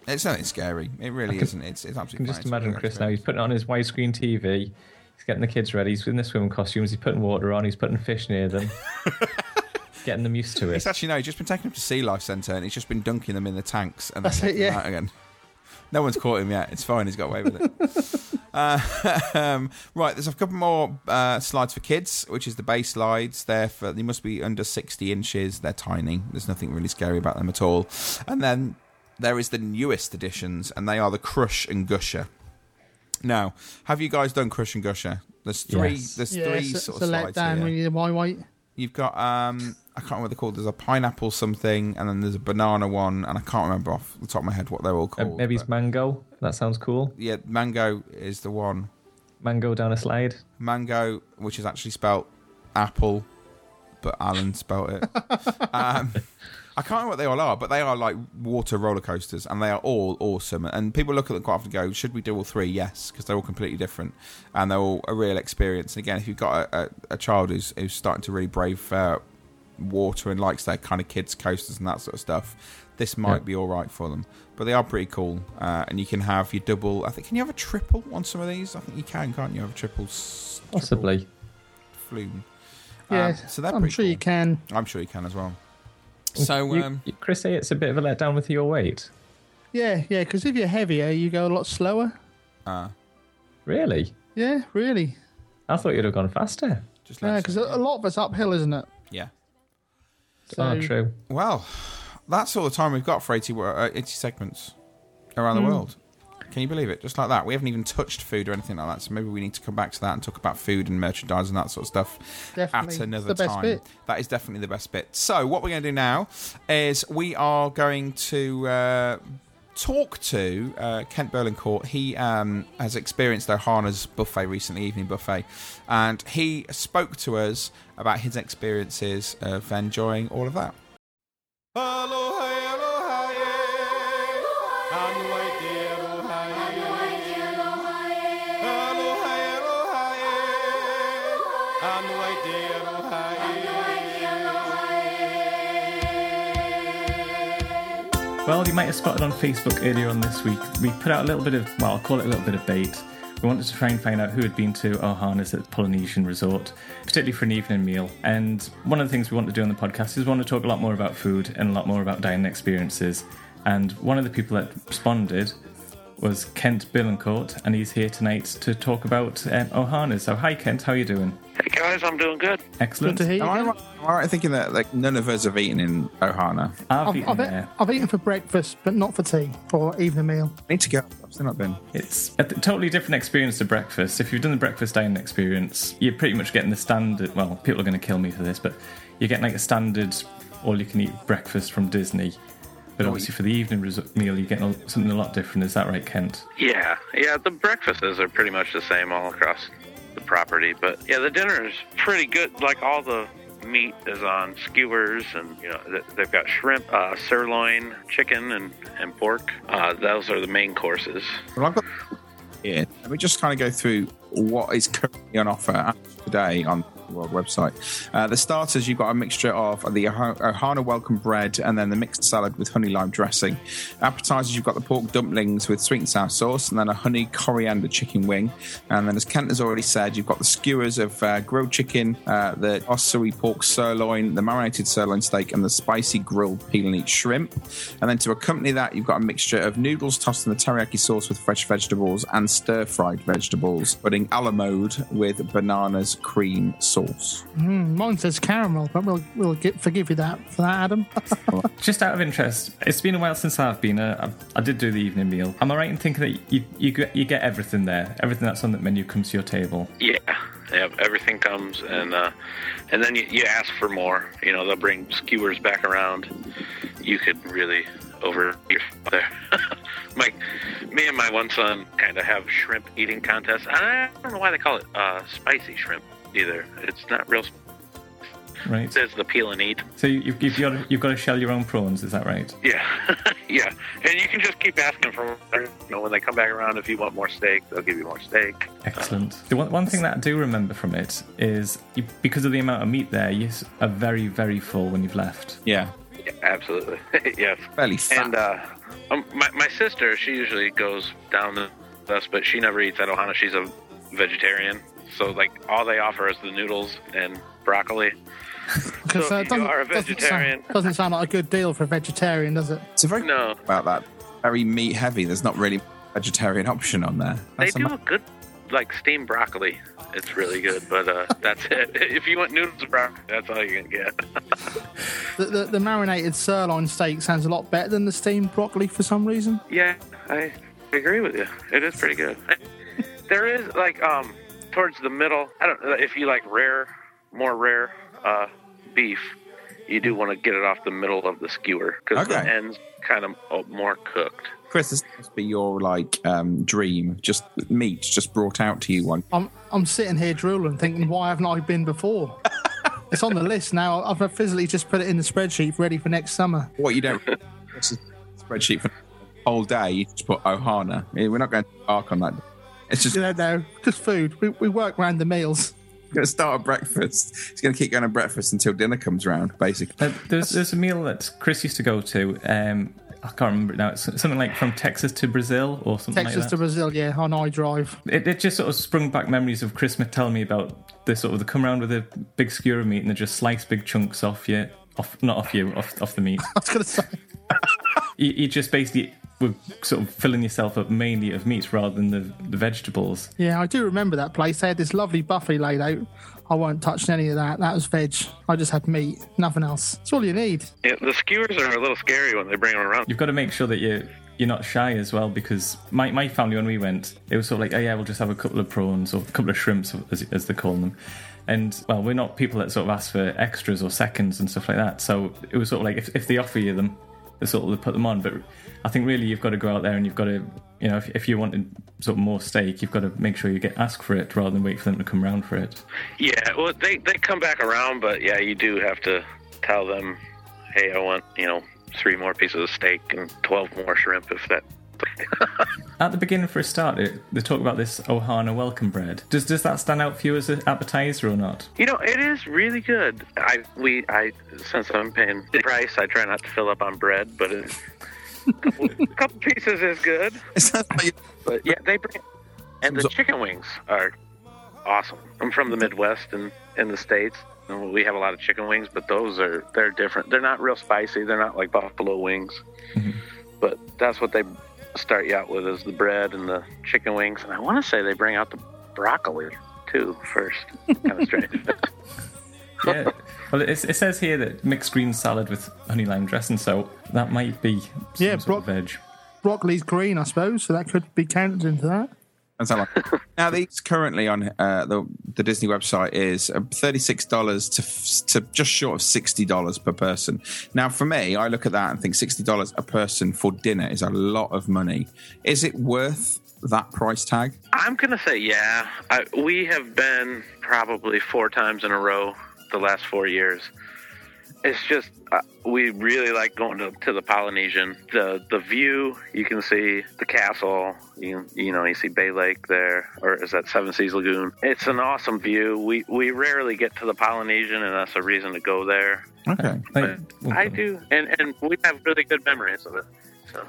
Speaker 1: it's nothing scary. It really
Speaker 2: can-
Speaker 1: isn't. It's it's
Speaker 2: I
Speaker 1: absolutely
Speaker 2: can just
Speaker 1: fine.
Speaker 2: Imagine Chris now. He's putting it on his widescreen TV. He's He's getting the kids ready. He's in the swimming costumes. He's putting water on. He's putting fish near them. getting them used to it.
Speaker 1: It's actually no. He's just been taking them to Sea Life Centre and he's just been dunking them in the tanks and
Speaker 3: That's it, yeah.
Speaker 1: again. No one's caught him yet. It's fine. He's got away with it. uh, um, right, there's a couple more uh, slides for kids, which is the base slides. They're for, they must be under 60 inches. They're tiny. There's nothing really scary about them at all. And then there is the newest editions, and they are the Crush and Gusher. Now, have you guys done Crush and Gusher? There's three.
Speaker 2: Yes.
Speaker 1: There's
Speaker 3: yeah,
Speaker 1: three
Speaker 3: it's,
Speaker 1: sort
Speaker 3: it's
Speaker 1: of
Speaker 3: a
Speaker 1: slides
Speaker 3: letdown
Speaker 1: here.
Speaker 3: when you my weight.
Speaker 1: You've got um I can't remember what they're called. There's a pineapple something, and then there's a banana one, and I can't remember off the top of my head what they're all
Speaker 2: Uh,
Speaker 1: called.
Speaker 2: maybe it's
Speaker 1: but-
Speaker 2: mango. That sounds cool.
Speaker 1: yeah, mango is the one.
Speaker 2: Mango down a slide.
Speaker 1: Mango, which is actually spelt apple, but Alan spelt it. um, I can't remember what they all are, but they are like water roller coasters, and they are all awesome. And people look at them quite often and go, "Should we do all three? Yes, because they're all completely different, and they're all a real experience. And again, if you've got a, a, a child who's who's starting to really brave uh, water and likes their kind of kids coasters and that sort of stuff, this might
Speaker 2: Yeah.
Speaker 1: be all right for them. But they are pretty cool, uh, and you can have your double. I think can you have a triple on some of these? I think you can, can't you? Have a triple, triple
Speaker 2: Possibly.
Speaker 1: flume.
Speaker 3: Yeah,
Speaker 1: Um, so they're
Speaker 3: I'm
Speaker 1: pretty
Speaker 3: sure you can.
Speaker 1: I'm sure you can as well. So,
Speaker 2: You-
Speaker 1: um,
Speaker 2: you- Chris, say it's a bit of a letdown with your weight.
Speaker 3: Yeah, yeah. Because if you're heavier, you go a lot slower.
Speaker 1: uh,
Speaker 2: Really?
Speaker 3: Yeah, really.
Speaker 2: I thought you'd have gone faster.
Speaker 1: just
Speaker 3: Yeah, because a a lot of it's uphill, isn't it?
Speaker 1: yeah.
Speaker 3: So,
Speaker 2: oh, true.
Speaker 1: Well, that's all the time we've got for 80, uh, 80 segments around
Speaker 3: Hmm.
Speaker 1: the world. Can you believe it? Just like that. We haven't even touched food or anything like that. So maybe we need to come back to that and talk about food and merchandise and that sort of stuff
Speaker 3: Definitely.
Speaker 1: at another
Speaker 3: the best
Speaker 1: time.
Speaker 3: bit.
Speaker 1: That is definitely the best bit. So what we're going to do now is we are going to uh, talk to uh, Kent Berlincourt. He um, has experienced Ohana's buffet recently, evening buffet, and he spoke to us about his experiences of enjoying all of that.
Speaker 2: Well, you might have spotted on Facebook earlier on this week, we put out a little bit of, well, I'll call it a little bit of bait. We wanted to try and find out who had been to Ohana's at the Polynesian Resort, particularly for an evening meal. And one of the things we want to do on the podcast is we want to talk a lot more about food and a lot more about dining experiences. And one of the people that responded was Kent Billencourt, and he's here tonight to talk about um, Ohana's. So, hi Kent, how are you doing?
Speaker 11: Hey guys, I'm doing good.
Speaker 2: Excellent.
Speaker 3: Good to hear you.
Speaker 12: Am I, right, am I right thinking that like none of us have eaten in Ohana?
Speaker 2: I've,
Speaker 3: I've,
Speaker 2: eaten
Speaker 3: I've,
Speaker 2: there.
Speaker 3: I've eaten for breakfast, but not for tea or evening meal.
Speaker 12: I need to go. I've still not been.
Speaker 2: It's a totally different experience to breakfast. If you've done the breakfast dining experience, you're pretty much getting the standard. Well, people are going to kill me for this, but you're getting like a standard all-you-can-eat breakfast from Disney. But oh, obviously, for the evening meal, you're getting something a lot different. Is that right, Kent?
Speaker 11: Yeah, yeah, the breakfasts are pretty much the same all across the property, but yeah, the dinner is pretty good. Like all the meat is on skewers, and you know they've got shrimp, uh, sirloin, chicken, and and pork. Uh, those are the main courses.
Speaker 12: Well, I've got here. Let me just kind of go through what is currently on offer today on the World website. Uh, the starters, you've got a mixture of the Oha- Ohana welcome bread and then the mixed salad with honey lime dressing. Appetizers, you've got the pork dumplings with sweet and sour sauce and then a honey coriander chicken wing. And then, as Kent has already said, you've got the skewers of uh, grilled chicken, uh, the ossory pork sirloin, the marinated sirloin steak, and the spicy grilled peel and eat shrimp. And then to accompany that, you've got a mixture of noodles tossed in the teriyaki sauce with fresh vegetables and stir fried vegetables, pudding a la mode with bananas cream sauce.
Speaker 3: Mm, mine says caramel, but we'll we'll get, forgive you that for that, Adam.
Speaker 2: Just out of interest, it's been a while since I've been. Uh, I've- I did do the evening meal. Am I right in thinking that you you get, you get everything there? Everything that's on the menu comes to your table.
Speaker 11: Yeah, yeah, everything comes, and uh, and then you, you ask for more. You know, they'll bring skewers back around. You could really over your there. my, me and my one son kind of have shrimp eating contests. I don't know why they call it uh, spicy shrimp either. It's not real.
Speaker 2: Right.
Speaker 11: It says the peel and eat.
Speaker 2: So you, you've, you've got to, you've got to shell your own prawns. Is that right?
Speaker 11: Yeah, yeah, and you can just keep asking for. You know, when they come back around, if you want more steak, they'll give you more steak.
Speaker 2: Excellent. The one, one thing that I do remember from it is you, because of the amount of meat there, you are very, very full when you've left.
Speaker 12: Yeah.
Speaker 11: Yeah, absolutely. yes.
Speaker 12: Fairly fat.
Speaker 11: And uh, um, my my sister, she usually goes down with us, but she never eats at Ohana. She's a vegetarian, So like all they offer is the noodles and broccoli.
Speaker 3: Because
Speaker 11: So
Speaker 3: uh, doesn't,
Speaker 11: you are a
Speaker 3: doesn't
Speaker 11: vegetarian-
Speaker 3: sound, doesn't sound like a good deal for a vegetarian, does it?
Speaker 12: It's a very
Speaker 11: no
Speaker 12: about that. Very meat heavy. There's not really a vegetarian option on there.
Speaker 11: They
Speaker 12: That's a
Speaker 11: do
Speaker 12: ma-
Speaker 11: a good like steamed broccoli. It's really good, but uh, that's it. If you want noodles and broccoli, that's all you can get.
Speaker 3: The, the, the marinated sirloin steak sounds a lot better than the steamed broccoli for some reason.
Speaker 11: yeah, I agree with you. It is pretty good. There is like um towards the middle. I don't know if you like rare, more rare uh, beef. You do want to get it off the middle of the skewer because the ends kind of uh, more cooked.
Speaker 12: Chris, this must be your like um, dream. Just meat just brought out to you one.
Speaker 3: I'm I'm sitting here drooling, thinking, why haven't I been before? it's on the list now. I've physically just put it in the spreadsheet ready for next summer.
Speaker 12: What you don't it's a spreadsheet for the whole day. You just put Ohana. Yeah, We're not going to arc on that. It's just
Speaker 3: You know, no, just food. We, we work around the meals.
Speaker 12: going to start at breakfast. It's going to keep going at breakfast until dinner comes round, basically.
Speaker 2: Uh, there's there's a meal that Chris used to go to. Um, I can't remember it now. It's something like from Texas de Brazil or something
Speaker 3: Texas
Speaker 2: like
Speaker 3: to. Brazil, yeah, on iDrive.
Speaker 2: It, it just sort of sprung back memories of Chris telling me about the sort of the come around with a big skewer of meat and they just slice big chunks off you, off not off you, off off the meat.
Speaker 3: I was going to say.
Speaker 2: you, you just basically were sort of filling yourself up mainly of meat rather than the the vegetables.
Speaker 3: Yeah, I do remember that place. They had this lovely buffet laid out. I won't touch any of that. That was veg. I just had meat, nothing else. That's all you need.
Speaker 11: Yeah, the skewers are a little scary when they bring them around.
Speaker 2: You've got to make sure that you you're not shy as well because my, my family when we went it was sort of like oh yeah we'll just have a couple of prawns or a couple of shrimps as, as they call them and well we're not people that sort of ask for extras or seconds and stuff like that so it was sort of like if, if they offer you them sort of put them on but I think really you've got to go out there and you've got to you know if, if you wanted sort of more steak you've got to make sure you get ask for it rather than wait for them to come around for it
Speaker 11: Yeah, well, they they come back around, but yeah, you do have to tell them, hey, I want you know three more pieces of steak and twelve more shrimp if that.
Speaker 2: At the beginning, for a start, it, they talk about this Ohana welcome bread. Does does that stand out for you as an appetizer or not?
Speaker 11: You know, it is really good. I we I since I'm paying the price, I try not to fill up on bread, but it, a couple, a couple pieces is good. But yeah, they bring and the chicken wings are awesome. I'm from the Midwest and in the states. and We have a lot of chicken wings, but those are they're different. They're not real spicy. They're not like buffalo wings. Mm-hmm. But that's what they start you out with is the bread and the chicken wings. And I want to say they bring out the broccoli too first. kind of strange.
Speaker 2: Yeah. Well, it, it says here that mixed green salad with honey lime dressing, so that might be some
Speaker 3: Yeah,
Speaker 2: sort of veg.
Speaker 3: Broccoli's green, I suppose, so that could be counted into that.
Speaker 12: That's how long. now, these currently on uh, the the Disney website is uh, thirty six dollars to to just short of sixty dollars per person. Now, for me, I look at that and think sixty dollars a person for dinner is a lot of money. Is it worth that price tag?
Speaker 11: I'm gonna say yeah. I, we have been probably four times in a row the last four years. It's just uh, we really like going to, to the Polynesian. The the view you can see the castle. You you know you see Bay Lake there, or is that Seven Seas Lagoon? It's an awesome view. We we rarely get to the Polynesian, and that's a reason to go there.
Speaker 12: Okay,
Speaker 11: I do, and and we have really good memories of it. So.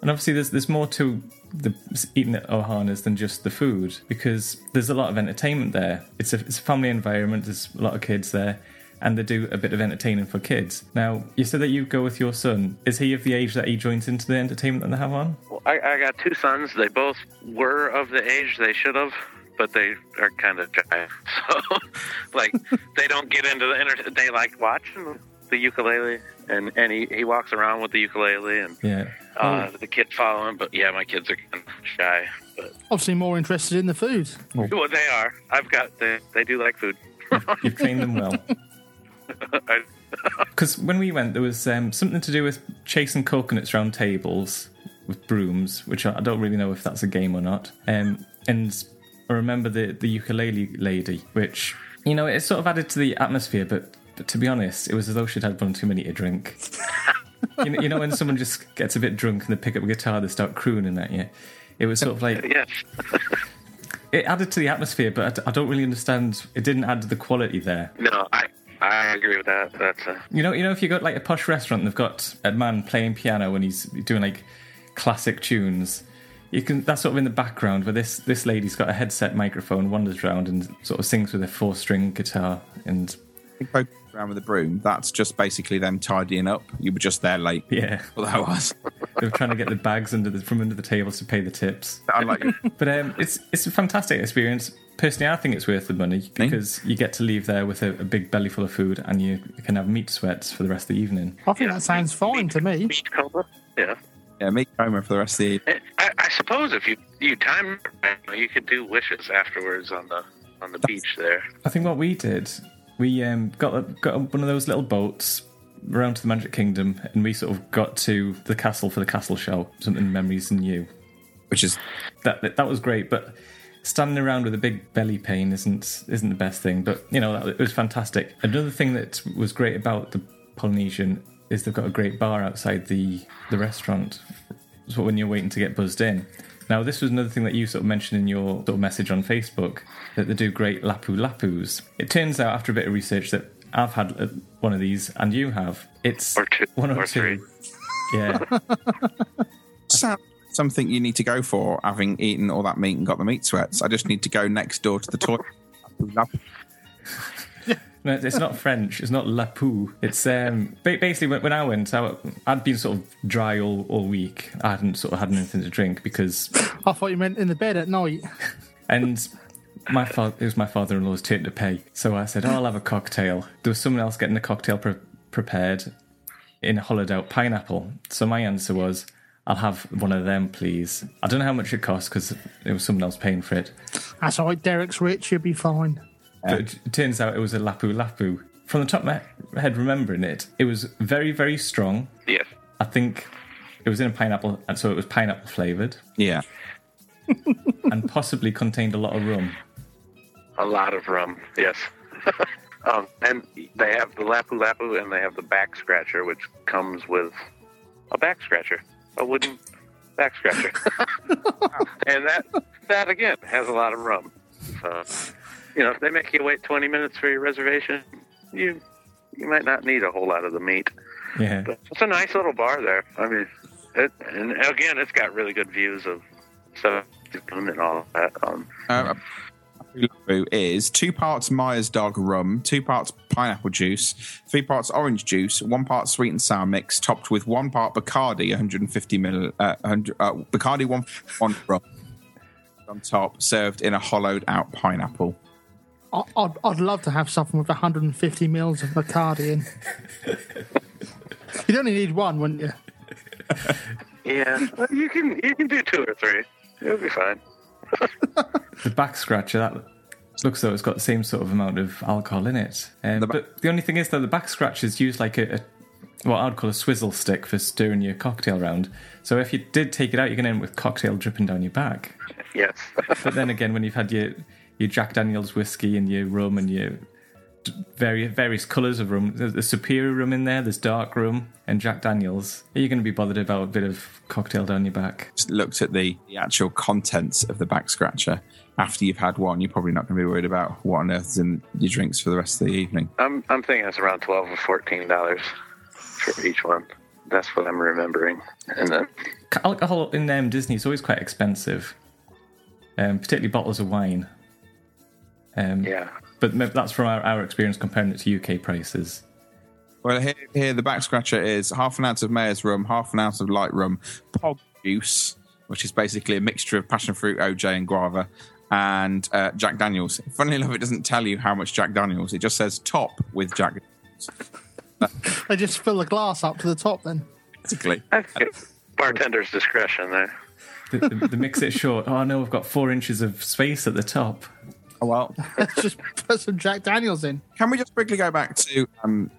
Speaker 2: And obviously, there's there's more to the eating at Ohana's than just the food because there's a lot of entertainment there. It's a it's a family environment. There's a lot of kids there, and they do a bit of entertaining for kids. Now, you said that you go with your son. Is he of the age that he joins into the entertainment that they have on?
Speaker 11: Well, I, I got two sons. They both were of the age they should have, but they are kind of shy. So, like, they don't get into the inter- They like watching the ukulele, and and he, he walks around with the ukulele, and
Speaker 2: Yeah.
Speaker 11: uh, the kids follow him. But yeah, my kids are kind of shy. But
Speaker 3: Obviously, more interested in the food.
Speaker 11: well, they are. I've got they they do like food.
Speaker 2: You've trained them well.
Speaker 11: I-
Speaker 2: Because when we went, there was um, something to do with chasing coconuts around tables with brooms, which I I don't really know if that's a game or not. Um, and I remember the, the ukulele lady, which, you know, it sort of added to the atmosphere, but, but to be honest, it was as though she'd had one too many to drink. you, know, you know, when someone just gets a bit drunk and they pick up a guitar, they start crooning at you. It was sort of like
Speaker 11: yes.
Speaker 2: it added to the atmosphere, but I don't really understand. It didn't add to the quality there.
Speaker 11: No, I I agree with that. That's uh, a,
Speaker 2: You know, you know, if you got like a posh restaurant, and they've got a man playing piano and he's doing like classic tunes. you can that's sort of in the background where this this lady's got a headset microphone, wanders around and sort of sings with a four string guitar and
Speaker 1: poke around with a broom. That's just basically them tidying up. You were just there late.
Speaker 2: Yeah.
Speaker 1: Well, that was.
Speaker 2: they were trying to get the bags under the, from under the tables to pay the tips.
Speaker 1: Unlike you.
Speaker 2: But um, it's it's a fantastic experience. Personally, I think it's worth the money because you get to leave there with a, a big belly full of food and you can have meat sweats for the rest of the evening.
Speaker 3: I think that sounds fine to me.
Speaker 11: Meat Coma. Yeah.
Speaker 1: Yeah, meat coma for the rest of the evening.
Speaker 11: I, I suppose if you you time you could do wishes afterwards on the on the beach there.
Speaker 2: I think what we did, we um, got got one of those little boats around to the Magic Kingdom, and we sort of got to the castle for the castle show, something memories and you,
Speaker 1: which is
Speaker 2: that that, that was great. But standing around with a big belly pain isn't isn't the best thing. But you know, it was fantastic. Another thing that was great about the Polynesian is they've got a great bar outside the the restaurant. So when you're waiting to get buzzed in. Now, this was another thing that you sort of mentioned in your sort of message on Facebook that they do great lapu lapus. It turns out after a bit of research that I've had uh, one of these and you have. It's
Speaker 11: or two,
Speaker 2: one or,
Speaker 11: or
Speaker 2: two.
Speaker 11: Three.
Speaker 2: Yeah.
Speaker 1: Sound something you need to go for, having eaten all that meat and got the meat sweats. I just need to go next door to the toilet.
Speaker 2: No, it's not French. It's not la pou. It's um, basically when, when I went, I, I'd been sort of dry all, all week. I hadn't sort of had anything to drink because,
Speaker 3: I thought you meant in the bed at night.
Speaker 2: and my father it was my father-in-law's turn to pay. So I said, oh, "I'll have a cocktail." There was someone else getting the cocktail pre- prepared in a hollowed out pineapple. So my answer was, "I'll have one of them, please." I don't know how much it cost because it was someone else paying for it.
Speaker 3: That's all right. Derek's rich. You'll be fine.
Speaker 2: But it, turns out it was a lapu lapu. From the top of my head, remembering it, it was very, very strong.
Speaker 11: Yes.
Speaker 2: I think it was in a pineapple, and so it was pineapple flavored,
Speaker 1: Yeah.
Speaker 2: and possibly contained a lot of rum.
Speaker 11: A lot of rum. Yes. um, and they have the lapu lapu, and they have the back scratcher, which comes with a back scratcher, a wooden back scratcher, and that that again has a lot of rum. So, you know, if they make you wait 20 minutes for your reservation, you you might not need a whole lot of the meat.
Speaker 2: Yeah.
Speaker 11: But it's a nice little bar there. I mean, it, and again, it's got really good views of Seven and all that. Um,
Speaker 1: Uh, is two parts Myers dog rum, two parts pineapple juice, three parts orange juice, one part sweet and sour mix, topped with one part Bacardi, 150 mil, uh, 100, uh, Bacardi one one rum on top, served in a hollowed out pineapple.
Speaker 3: I- I'd, I'd love to have something with 150 mils of Bacardi in. You'd only need one, wouldn't you?
Speaker 11: yeah, you can you can do two or three. It'll be fine.
Speaker 2: The back scratcher that looks though it's got the same sort of amount of alcohol in it. Um, but the only thing is though, the back scratchers use like a, a what I'd call a swizzle stick for stirring your cocktail around. So if you did take it out, you're going to end with cocktail dripping down your back.
Speaker 11: Yes.
Speaker 2: but then again, when you've had your your Jack Daniel's whiskey and your rum and your various various colours of rum, there's, there's superior rum in there, there's dark rum and Jack Daniel's. Are you going to be bothered about a bit of cocktail down your back?
Speaker 1: Just looked at the, the actual contents of the back scratcher. After you've had one, you're probably not going to be worried about what on earth is in your drinks for the rest of the evening.
Speaker 11: I'm I'm thinking it's around twelve or fourteen dollars for each one. That's what I'm remembering. And then
Speaker 2: Alcohol in um, Disney is always quite expensive, um, particularly bottles of wine. Um,
Speaker 11: yeah.
Speaker 2: But that's from our, our experience comparing it to UK prices.
Speaker 1: Well, here, here the back scratcher is half an ounce of Mayor's rum, half an ounce of light rum, pog juice, which is basically a mixture of passion fruit, OJ, and guava, and uh, Jack Daniels. Funnily enough, it doesn't tell you how much Jack Daniels. It just says top with Jack. Daniels.
Speaker 3: They just fill the glass up to the top then.
Speaker 1: Basically.
Speaker 11: bartender's discretion there.
Speaker 2: The, the, the mix it short. Oh no, we've got four inches of space at the top.
Speaker 1: Oh well.
Speaker 3: Let's just put some Jack Daniels in.
Speaker 1: Can we just quickly go back to um,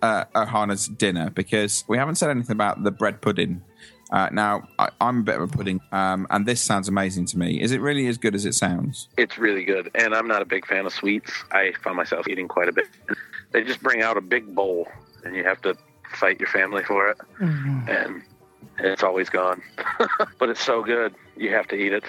Speaker 1: uh, Ohana's dinner because we haven't said anything about the bread pudding. Uh, now, I, I'm a bit of a pudding, um, and this sounds amazing to me. Is it really as good as it sounds?
Speaker 11: It's really good, and I'm not a big fan of sweets. I find myself eating quite a bit. They just bring out a big bowl, and you have to fight your family for it, and it's always gone. but it's so good, you have to eat it.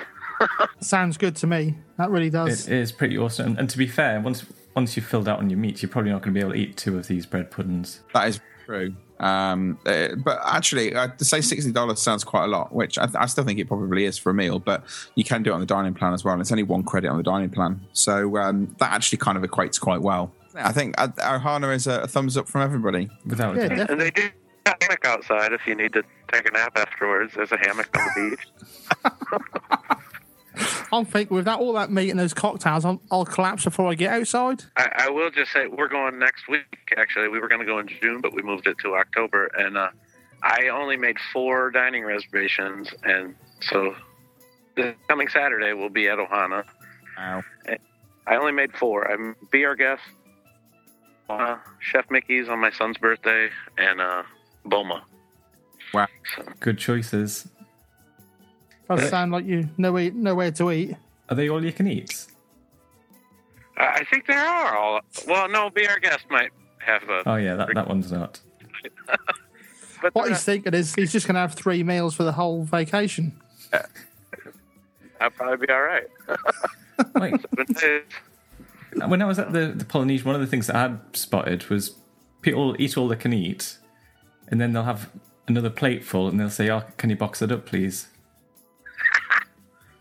Speaker 3: Sounds good to me. That really does.
Speaker 2: It is pretty awesome. And, and to be fair, once once you've filled out on your meat, you're probably not going to be able to eat two of these bread puddings.
Speaker 12: That is true. Um, uh, but actually, uh, to say sixty dollars sounds quite a lot, which I, I still think it probably is for a meal. But you can do it on the dining plan as well, and it's only one credit on the dining plan, so um, that actually kind of equates quite well. I think uh, Ohana is a, a thumbs up from everybody.
Speaker 2: Without
Speaker 3: Yeah, definitely.
Speaker 11: And they do have a hammock outside if you need to take a nap afterwards. There's a hammock on the beach.
Speaker 3: I'm thinking with that all that meat and those cocktails, I'll, I'll collapse before I get outside.
Speaker 11: I, I will just say we're going next week. Actually, we were going to go in June, but we moved it to October, and uh, I only made four dining reservations, and so this coming Saturday we'll be at Ohana.
Speaker 12: Wow.
Speaker 11: I only made four. I'm be our guest, uh, Chef Mickey's on my son's birthday, and uh, Boma.
Speaker 12: Wow.
Speaker 2: Good choices.
Speaker 3: Does uh, sound like you nowhere nowhere to eat.
Speaker 2: Are they all you can eat?
Speaker 11: I I think there are all. Well, no, be our guest might have a.
Speaker 2: Oh yeah, that, that one's not.
Speaker 11: but
Speaker 3: What
Speaker 11: they're
Speaker 3: he's thinking is he's just going to have three meals for the whole vacation.
Speaker 11: Uh, I'll probably be all right.
Speaker 2: Like,
Speaker 11: Seven days.
Speaker 2: when I was at the, the Polynesian, one of the things that I had spotted was people eat all they can eat, and then they'll have another plate full, and they'll say, "Oh, can you box it up, please?"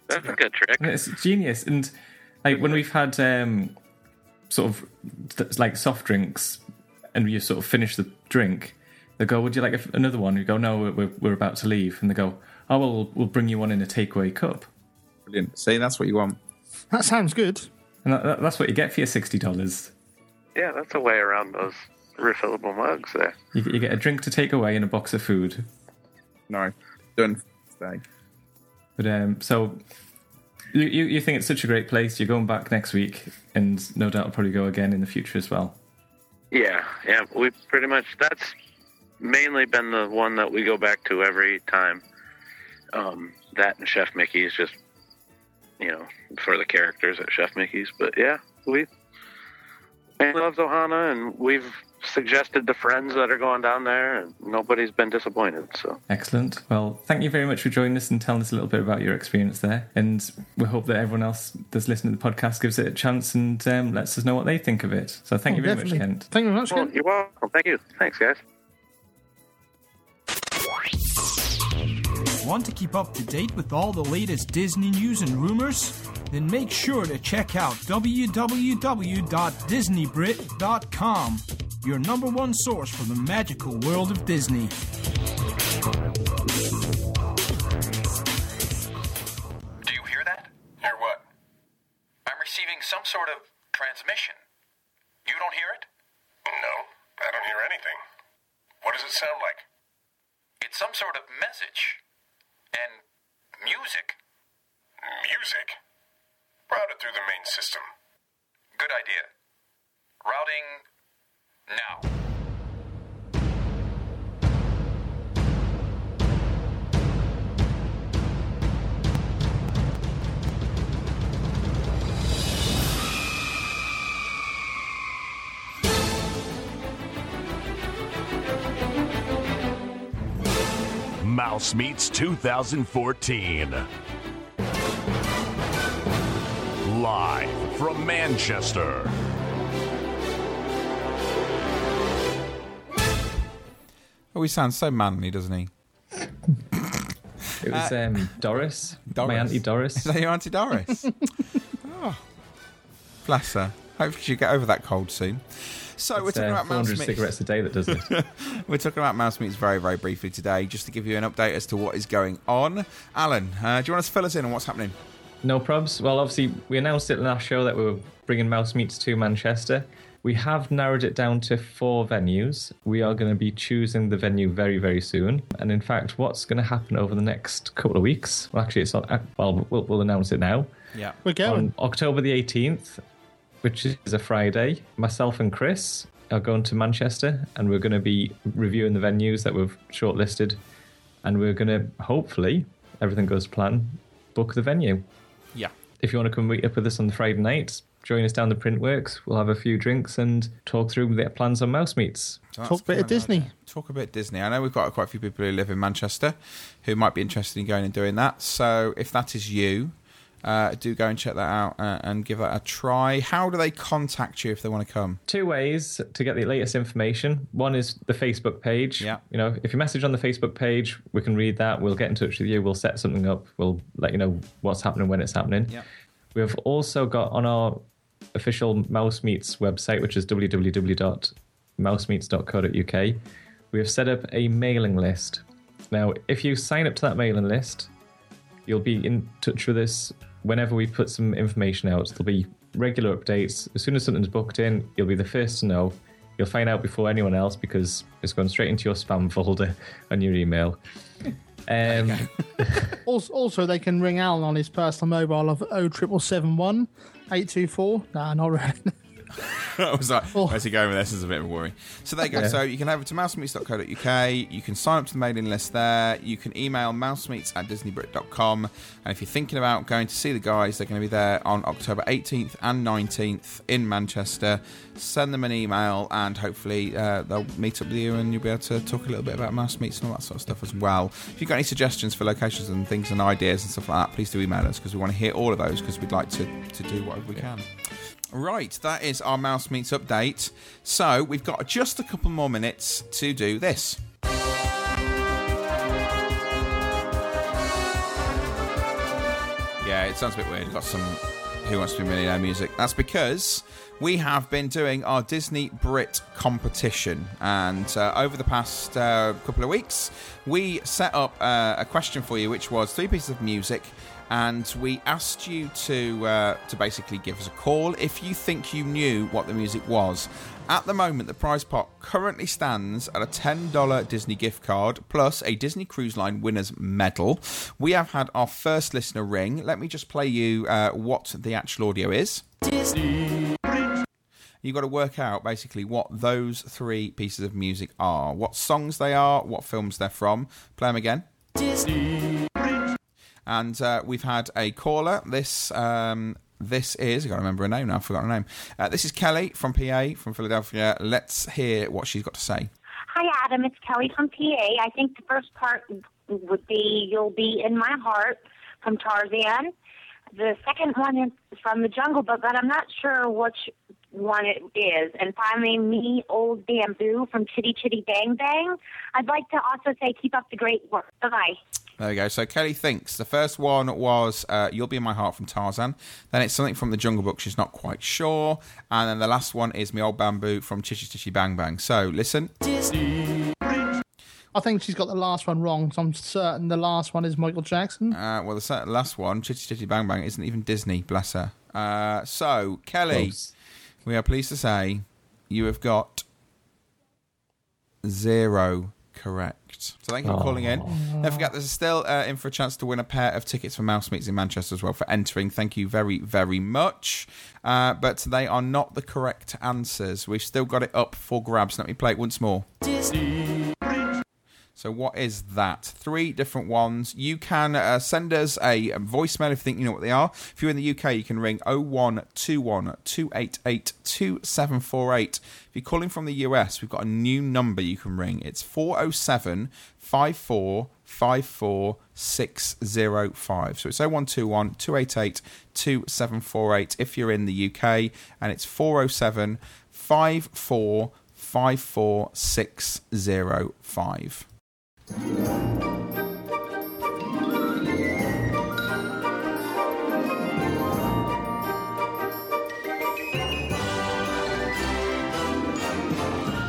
Speaker 11: That's a good trick.
Speaker 2: And it's genius. And like when we've had um, sort of th- like soft drinks, and you sort of finish the drink, they go, "Would you like a- another one?" You go, "No, we're- we're, we're about to leave," and they go, "Oh well, we'll, we'll bring you one in a takeaway cup."
Speaker 12: Brilliant. See, that's what you want.
Speaker 3: That sounds good.
Speaker 2: And that, that, that's what you get for your sixty dollars.
Speaker 11: Yeah, that's a way around those refillable mugs there.
Speaker 2: You, get- you get a drink to take away and a box of food.
Speaker 12: No, done. Stay.
Speaker 2: But um, so you, you you think it's such a great place? You're going back next week, and no doubt I'll probably go again in the future as well.
Speaker 11: Yeah, yeah, we pretty much that's mainly been the one that we go back to every time. Um, that and Chef Mickey's just you know for the characters at Chef Mickey's, but yeah, we mainly loves Ohana, and we've suggested to friends that are going down there, and nobody's been disappointed. So
Speaker 2: Excellent. Well, thank you very much for joining us and telling us a little bit about your experience there. And we hope that everyone else that's listening to the podcast gives it a chance and um, lets us know what they think of it. So thank
Speaker 3: Oh,
Speaker 2: you very
Speaker 3: definitely.
Speaker 2: much, Kent.
Speaker 3: Thank you very much.
Speaker 11: well,
Speaker 3: Ken.
Speaker 11: you're welcome. Thank you. Thanks, guys.
Speaker 9: Want to keep up to date with all the latest Disney news and rumors? Then make sure to check out www.disneybrit.com, your number one source for the magical world of Disney.
Speaker 13: Do you hear that? Hear what? I'm receiving some sort of transmission. You don't hear it?
Speaker 5: No, I don't hear anything. What does it sound like?
Speaker 13: It's some sort of message. And music.
Speaker 5: Music. Route it through the main system.
Speaker 13: Good idea. Routing now.
Speaker 14: Mouse Meets 2014. Live from Manchester.
Speaker 1: Oh, he sounds so manly, doesn't he?
Speaker 2: It was um, Doris,
Speaker 1: Doris.
Speaker 2: my auntie Doris.
Speaker 1: Is that your auntie Doris? oh, bless her. Hopefully she'll get over that cold soon. So we're talking
Speaker 2: uh,
Speaker 1: about mouse
Speaker 2: 400 cigarettes a day that does it.
Speaker 1: we're talking about mouse meets very, very briefly today, just to give you an update as to what is going on. Alan, uh, do you want to fill us in on what's happening?
Speaker 2: No probs. Well, obviously, we announced it in our show that we were bringing Mouse Meets to Manchester. We have narrowed it down to four venues. We are going to be choosing the venue very, very soon. And in fact, what's going to happen over the next couple of weeks? Well, actually, it's on. uh, Well, we'll, we'll announce it now.
Speaker 1: Yeah.
Speaker 3: We're going.
Speaker 2: On October the 18th, which is a Friday, myself and Chris are going to Manchester and we're going to be reviewing the venues that we've shortlisted. And we're going to, hopefully, everything goes to plan, book the venue.
Speaker 1: Yeah.
Speaker 2: If you want to come meet up with us on the Friday night, join us down the Printworks. We'll have a few drinks and talk through the plans on Mouse meets.
Speaker 1: So
Speaker 3: Talk a bit of
Speaker 1: kind
Speaker 3: Disney.
Speaker 1: Talk a bit Disney. I know we've got quite a few people who live in Manchester who might be interested in going and doing that. So if that is you, uh, do go and check that out uh, and give that a try. How do they contact you if they want to come?
Speaker 2: Two ways to get the latest information. One is the Facebook page.
Speaker 1: Yeah.
Speaker 2: You know, if you message on the Facebook page, we can read that. We'll get in touch with you. We'll set something up. We'll let you know what's happening when it's happening.
Speaker 1: Yeah.
Speaker 2: We've also got on our official Mouse Meets website, which is www.mousemeets.co.uk, we have set up a mailing list. Now, if you sign up to that mailing list, you'll be in touch with us whenever we put some information out. There'll be regular updates. As soon as something's booked in, you'll be the first to know. You'll find out before anyone else because it's going straight into your spam folder on your email. Um,
Speaker 3: Also, also, they can ring Alan on his personal mobile of 07771 824. Nah, not really.
Speaker 1: I was like, where's he going with this? This is a bit of a worry. So there you go.
Speaker 3: Yeah.
Speaker 1: So you can head over to mousemeets.co.uk. You can sign up to the mailing list there. You can email mousemeets at disneybrit.com. And if you're thinking about going to see the guys, they're going to be there on October 18th and 19th in Manchester. Send them an email and hopefully uh, they'll meet up with you and you'll be able to talk a little bit about mouse meets and all that sort of stuff as well. If you've got any suggestions for locations and things and ideas and stuff like that, please do email us because we want to hear all of those because we'd like to, to do whatever we can. Right, that is our Mouse Meets update. So we've got just a couple more minutes to do this. Yeah, it sounds a bit weird. We've got some Who Wants to Be a Millionaire music. That's because we have been doing our Disney Brit competition. And uh, over the past uh, couple of weeks, we set up uh, a question for you, which was three pieces of music. And we asked you to uh, to basically give us a call if you think you knew what the music was. At the moment, the prize pot currently stands at a $10 Disney gift card plus a Disney Cruise Line winner's medal. We have had our first listener ring. Let me just play you uh, what the actual audio is. You've got to work out basically what those three pieces of music are, what songs they are, what films they're from. Play them again. And uh, we've had a caller. This um, this is I got to remember her name now. I forgot her name. Uh, this is Kelly from PA from Philadelphia. Let's hear what she's got to say.
Speaker 15: Hi, Adam. It's Kelly from PA. I think the first part would be You'll Be in My Heart from Tarzan. The second one is from The Jungle Book, but I'm not sure which one it is. And finally, Me, Old Bamboo from Chitty Chitty Bang Bang. I'd like to also say keep up the great work. Bye-bye.
Speaker 1: There we go. So Kelly thinks the first one was uh, "You'll Be in My Heart" from Tarzan. Then it's something from the Jungle Book. She's not quite sure. And then the last one is "Me Old Bamboo" from Chitty Chitty Bang Bang. So listen.
Speaker 3: I think she's got the last one wrong, so I'm certain the last one is Michael Jackson.
Speaker 1: Uh, well, the last one, Chitty Chitty Bang Bang, isn't even Disney. Bless her. Uh, so Kelly,
Speaker 2: Close.
Speaker 1: we are pleased to say you have got zero correct. So thank you for calling in. Don't forget, there's still uh, in for a chance to win a pair of tickets for Mouse Meets in Manchester as well for entering. Thank you very, very much. Uh, but they are not the correct answers. We've still got it up for grabs. Let me play it once more. So what is that? Three different ones. You can uh, send us a voicemail if you think you know what they are. If you're in the UK, you can ring 0121 288 2748. If you're calling from the US, we've got a new number you can ring. It's 407 54 54 605. So it's 0121 288 2748 if you're in the UK, and it's 407 54 54 605. And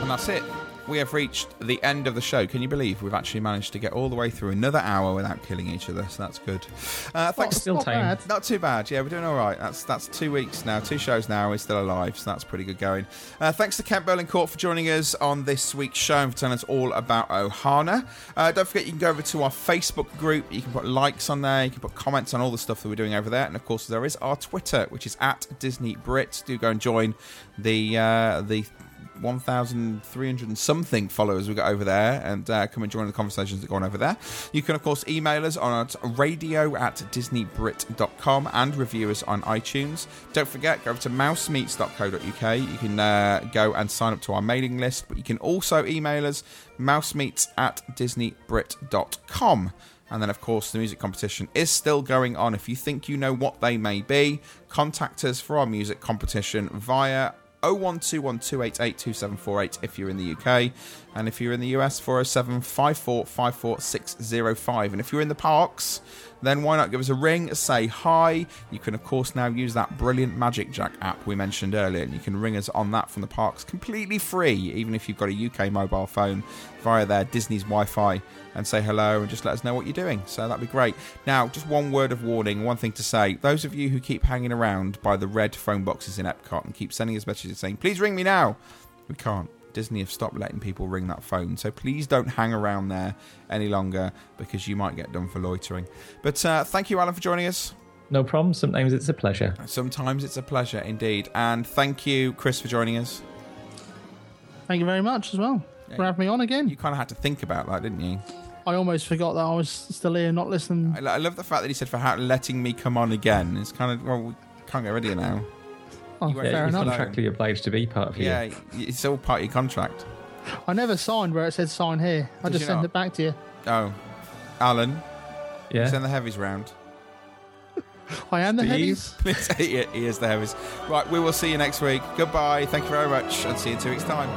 Speaker 1: that's it. We have reached the end of the show. Can you believe we've actually managed to get all the way through another hour without killing each other? So that's good. Uh, thanks.
Speaker 2: Still
Speaker 3: not
Speaker 2: time.
Speaker 3: bad.
Speaker 1: Not too bad. Yeah, we're doing all right. That's that's two weeks now, two shows now. We're still alive, so that's pretty good going. Uh, thanks to Kent Berlin Court for joining us on this week's show and for telling us all about Ohana. Uh, don't forget, you can go over to our Facebook group. You can put likes on there. You can put comments on all the stuff that we're doing over there. And of course, there is our Twitter, which is at Disney Brit. Do go and join the uh, the 1,300 and something followers we've got over there and uh, come and join the conversations that go on over there. You can, of course, email us on radio at disneybrit.com and review us on iTunes. Don't forget, go over to mousemeets.co.uk. You can uh, go and sign up to our mailing list, but you can also email us mousemeets at disneybrit.com. And then, of course, the music competition is still going on. If you think you know what they may be, contact us for our music competition via 01212882748 if you're in the UK. And if you're in the US, 40754544605. And if you're in the parks, then why not give us a ring, say hi. You can, of course, now use that brilliant Magic Jack app we mentioned earlier, and you can ring us on that from the parks completely free, even if you've got a UK mobile phone via their Disney's Wi Fi, and say hello and just let us know what you're doing. So that'd be great. Now, just one word of warning, one thing to say. Those of you who keep hanging around by the red phone boxes in Epcot and keep sending us messages saying, please ring me now, we can't. Disney have stopped letting people ring that phone. So please don't hang around there any longer because you might get done for loitering. But uh, thank you, Alan, for joining us.
Speaker 2: No problem. Sometimes it's a pleasure.
Speaker 1: Sometimes it's a pleasure indeed. And thank you, Chris, for joining us.
Speaker 3: Thank you very much as well for having me on again.
Speaker 1: You kind of had to think about that, didn't you?
Speaker 3: I almost forgot that I was still here, not listening.
Speaker 1: I, I love the fact that he said for letting me come on again. It's kind of, well, we can't get rid of you now.
Speaker 3: Oh,
Speaker 1: You won't
Speaker 3: fair
Speaker 1: leave us
Speaker 3: enough.
Speaker 2: Contractually obliged to be part of you.
Speaker 1: Yeah, it's all part of your contract.
Speaker 3: I never signed where it said sign here. I
Speaker 1: Did
Speaker 3: just
Speaker 1: you
Speaker 3: sent
Speaker 1: not?
Speaker 3: it back to you.
Speaker 1: Oh, Alan.
Speaker 2: Yeah.
Speaker 1: Send the heavies round.
Speaker 3: I am the heavies.
Speaker 1: he he is the heavies. Right, we will see you next week. Goodbye. Thank you very much, and see you in two weeks' time.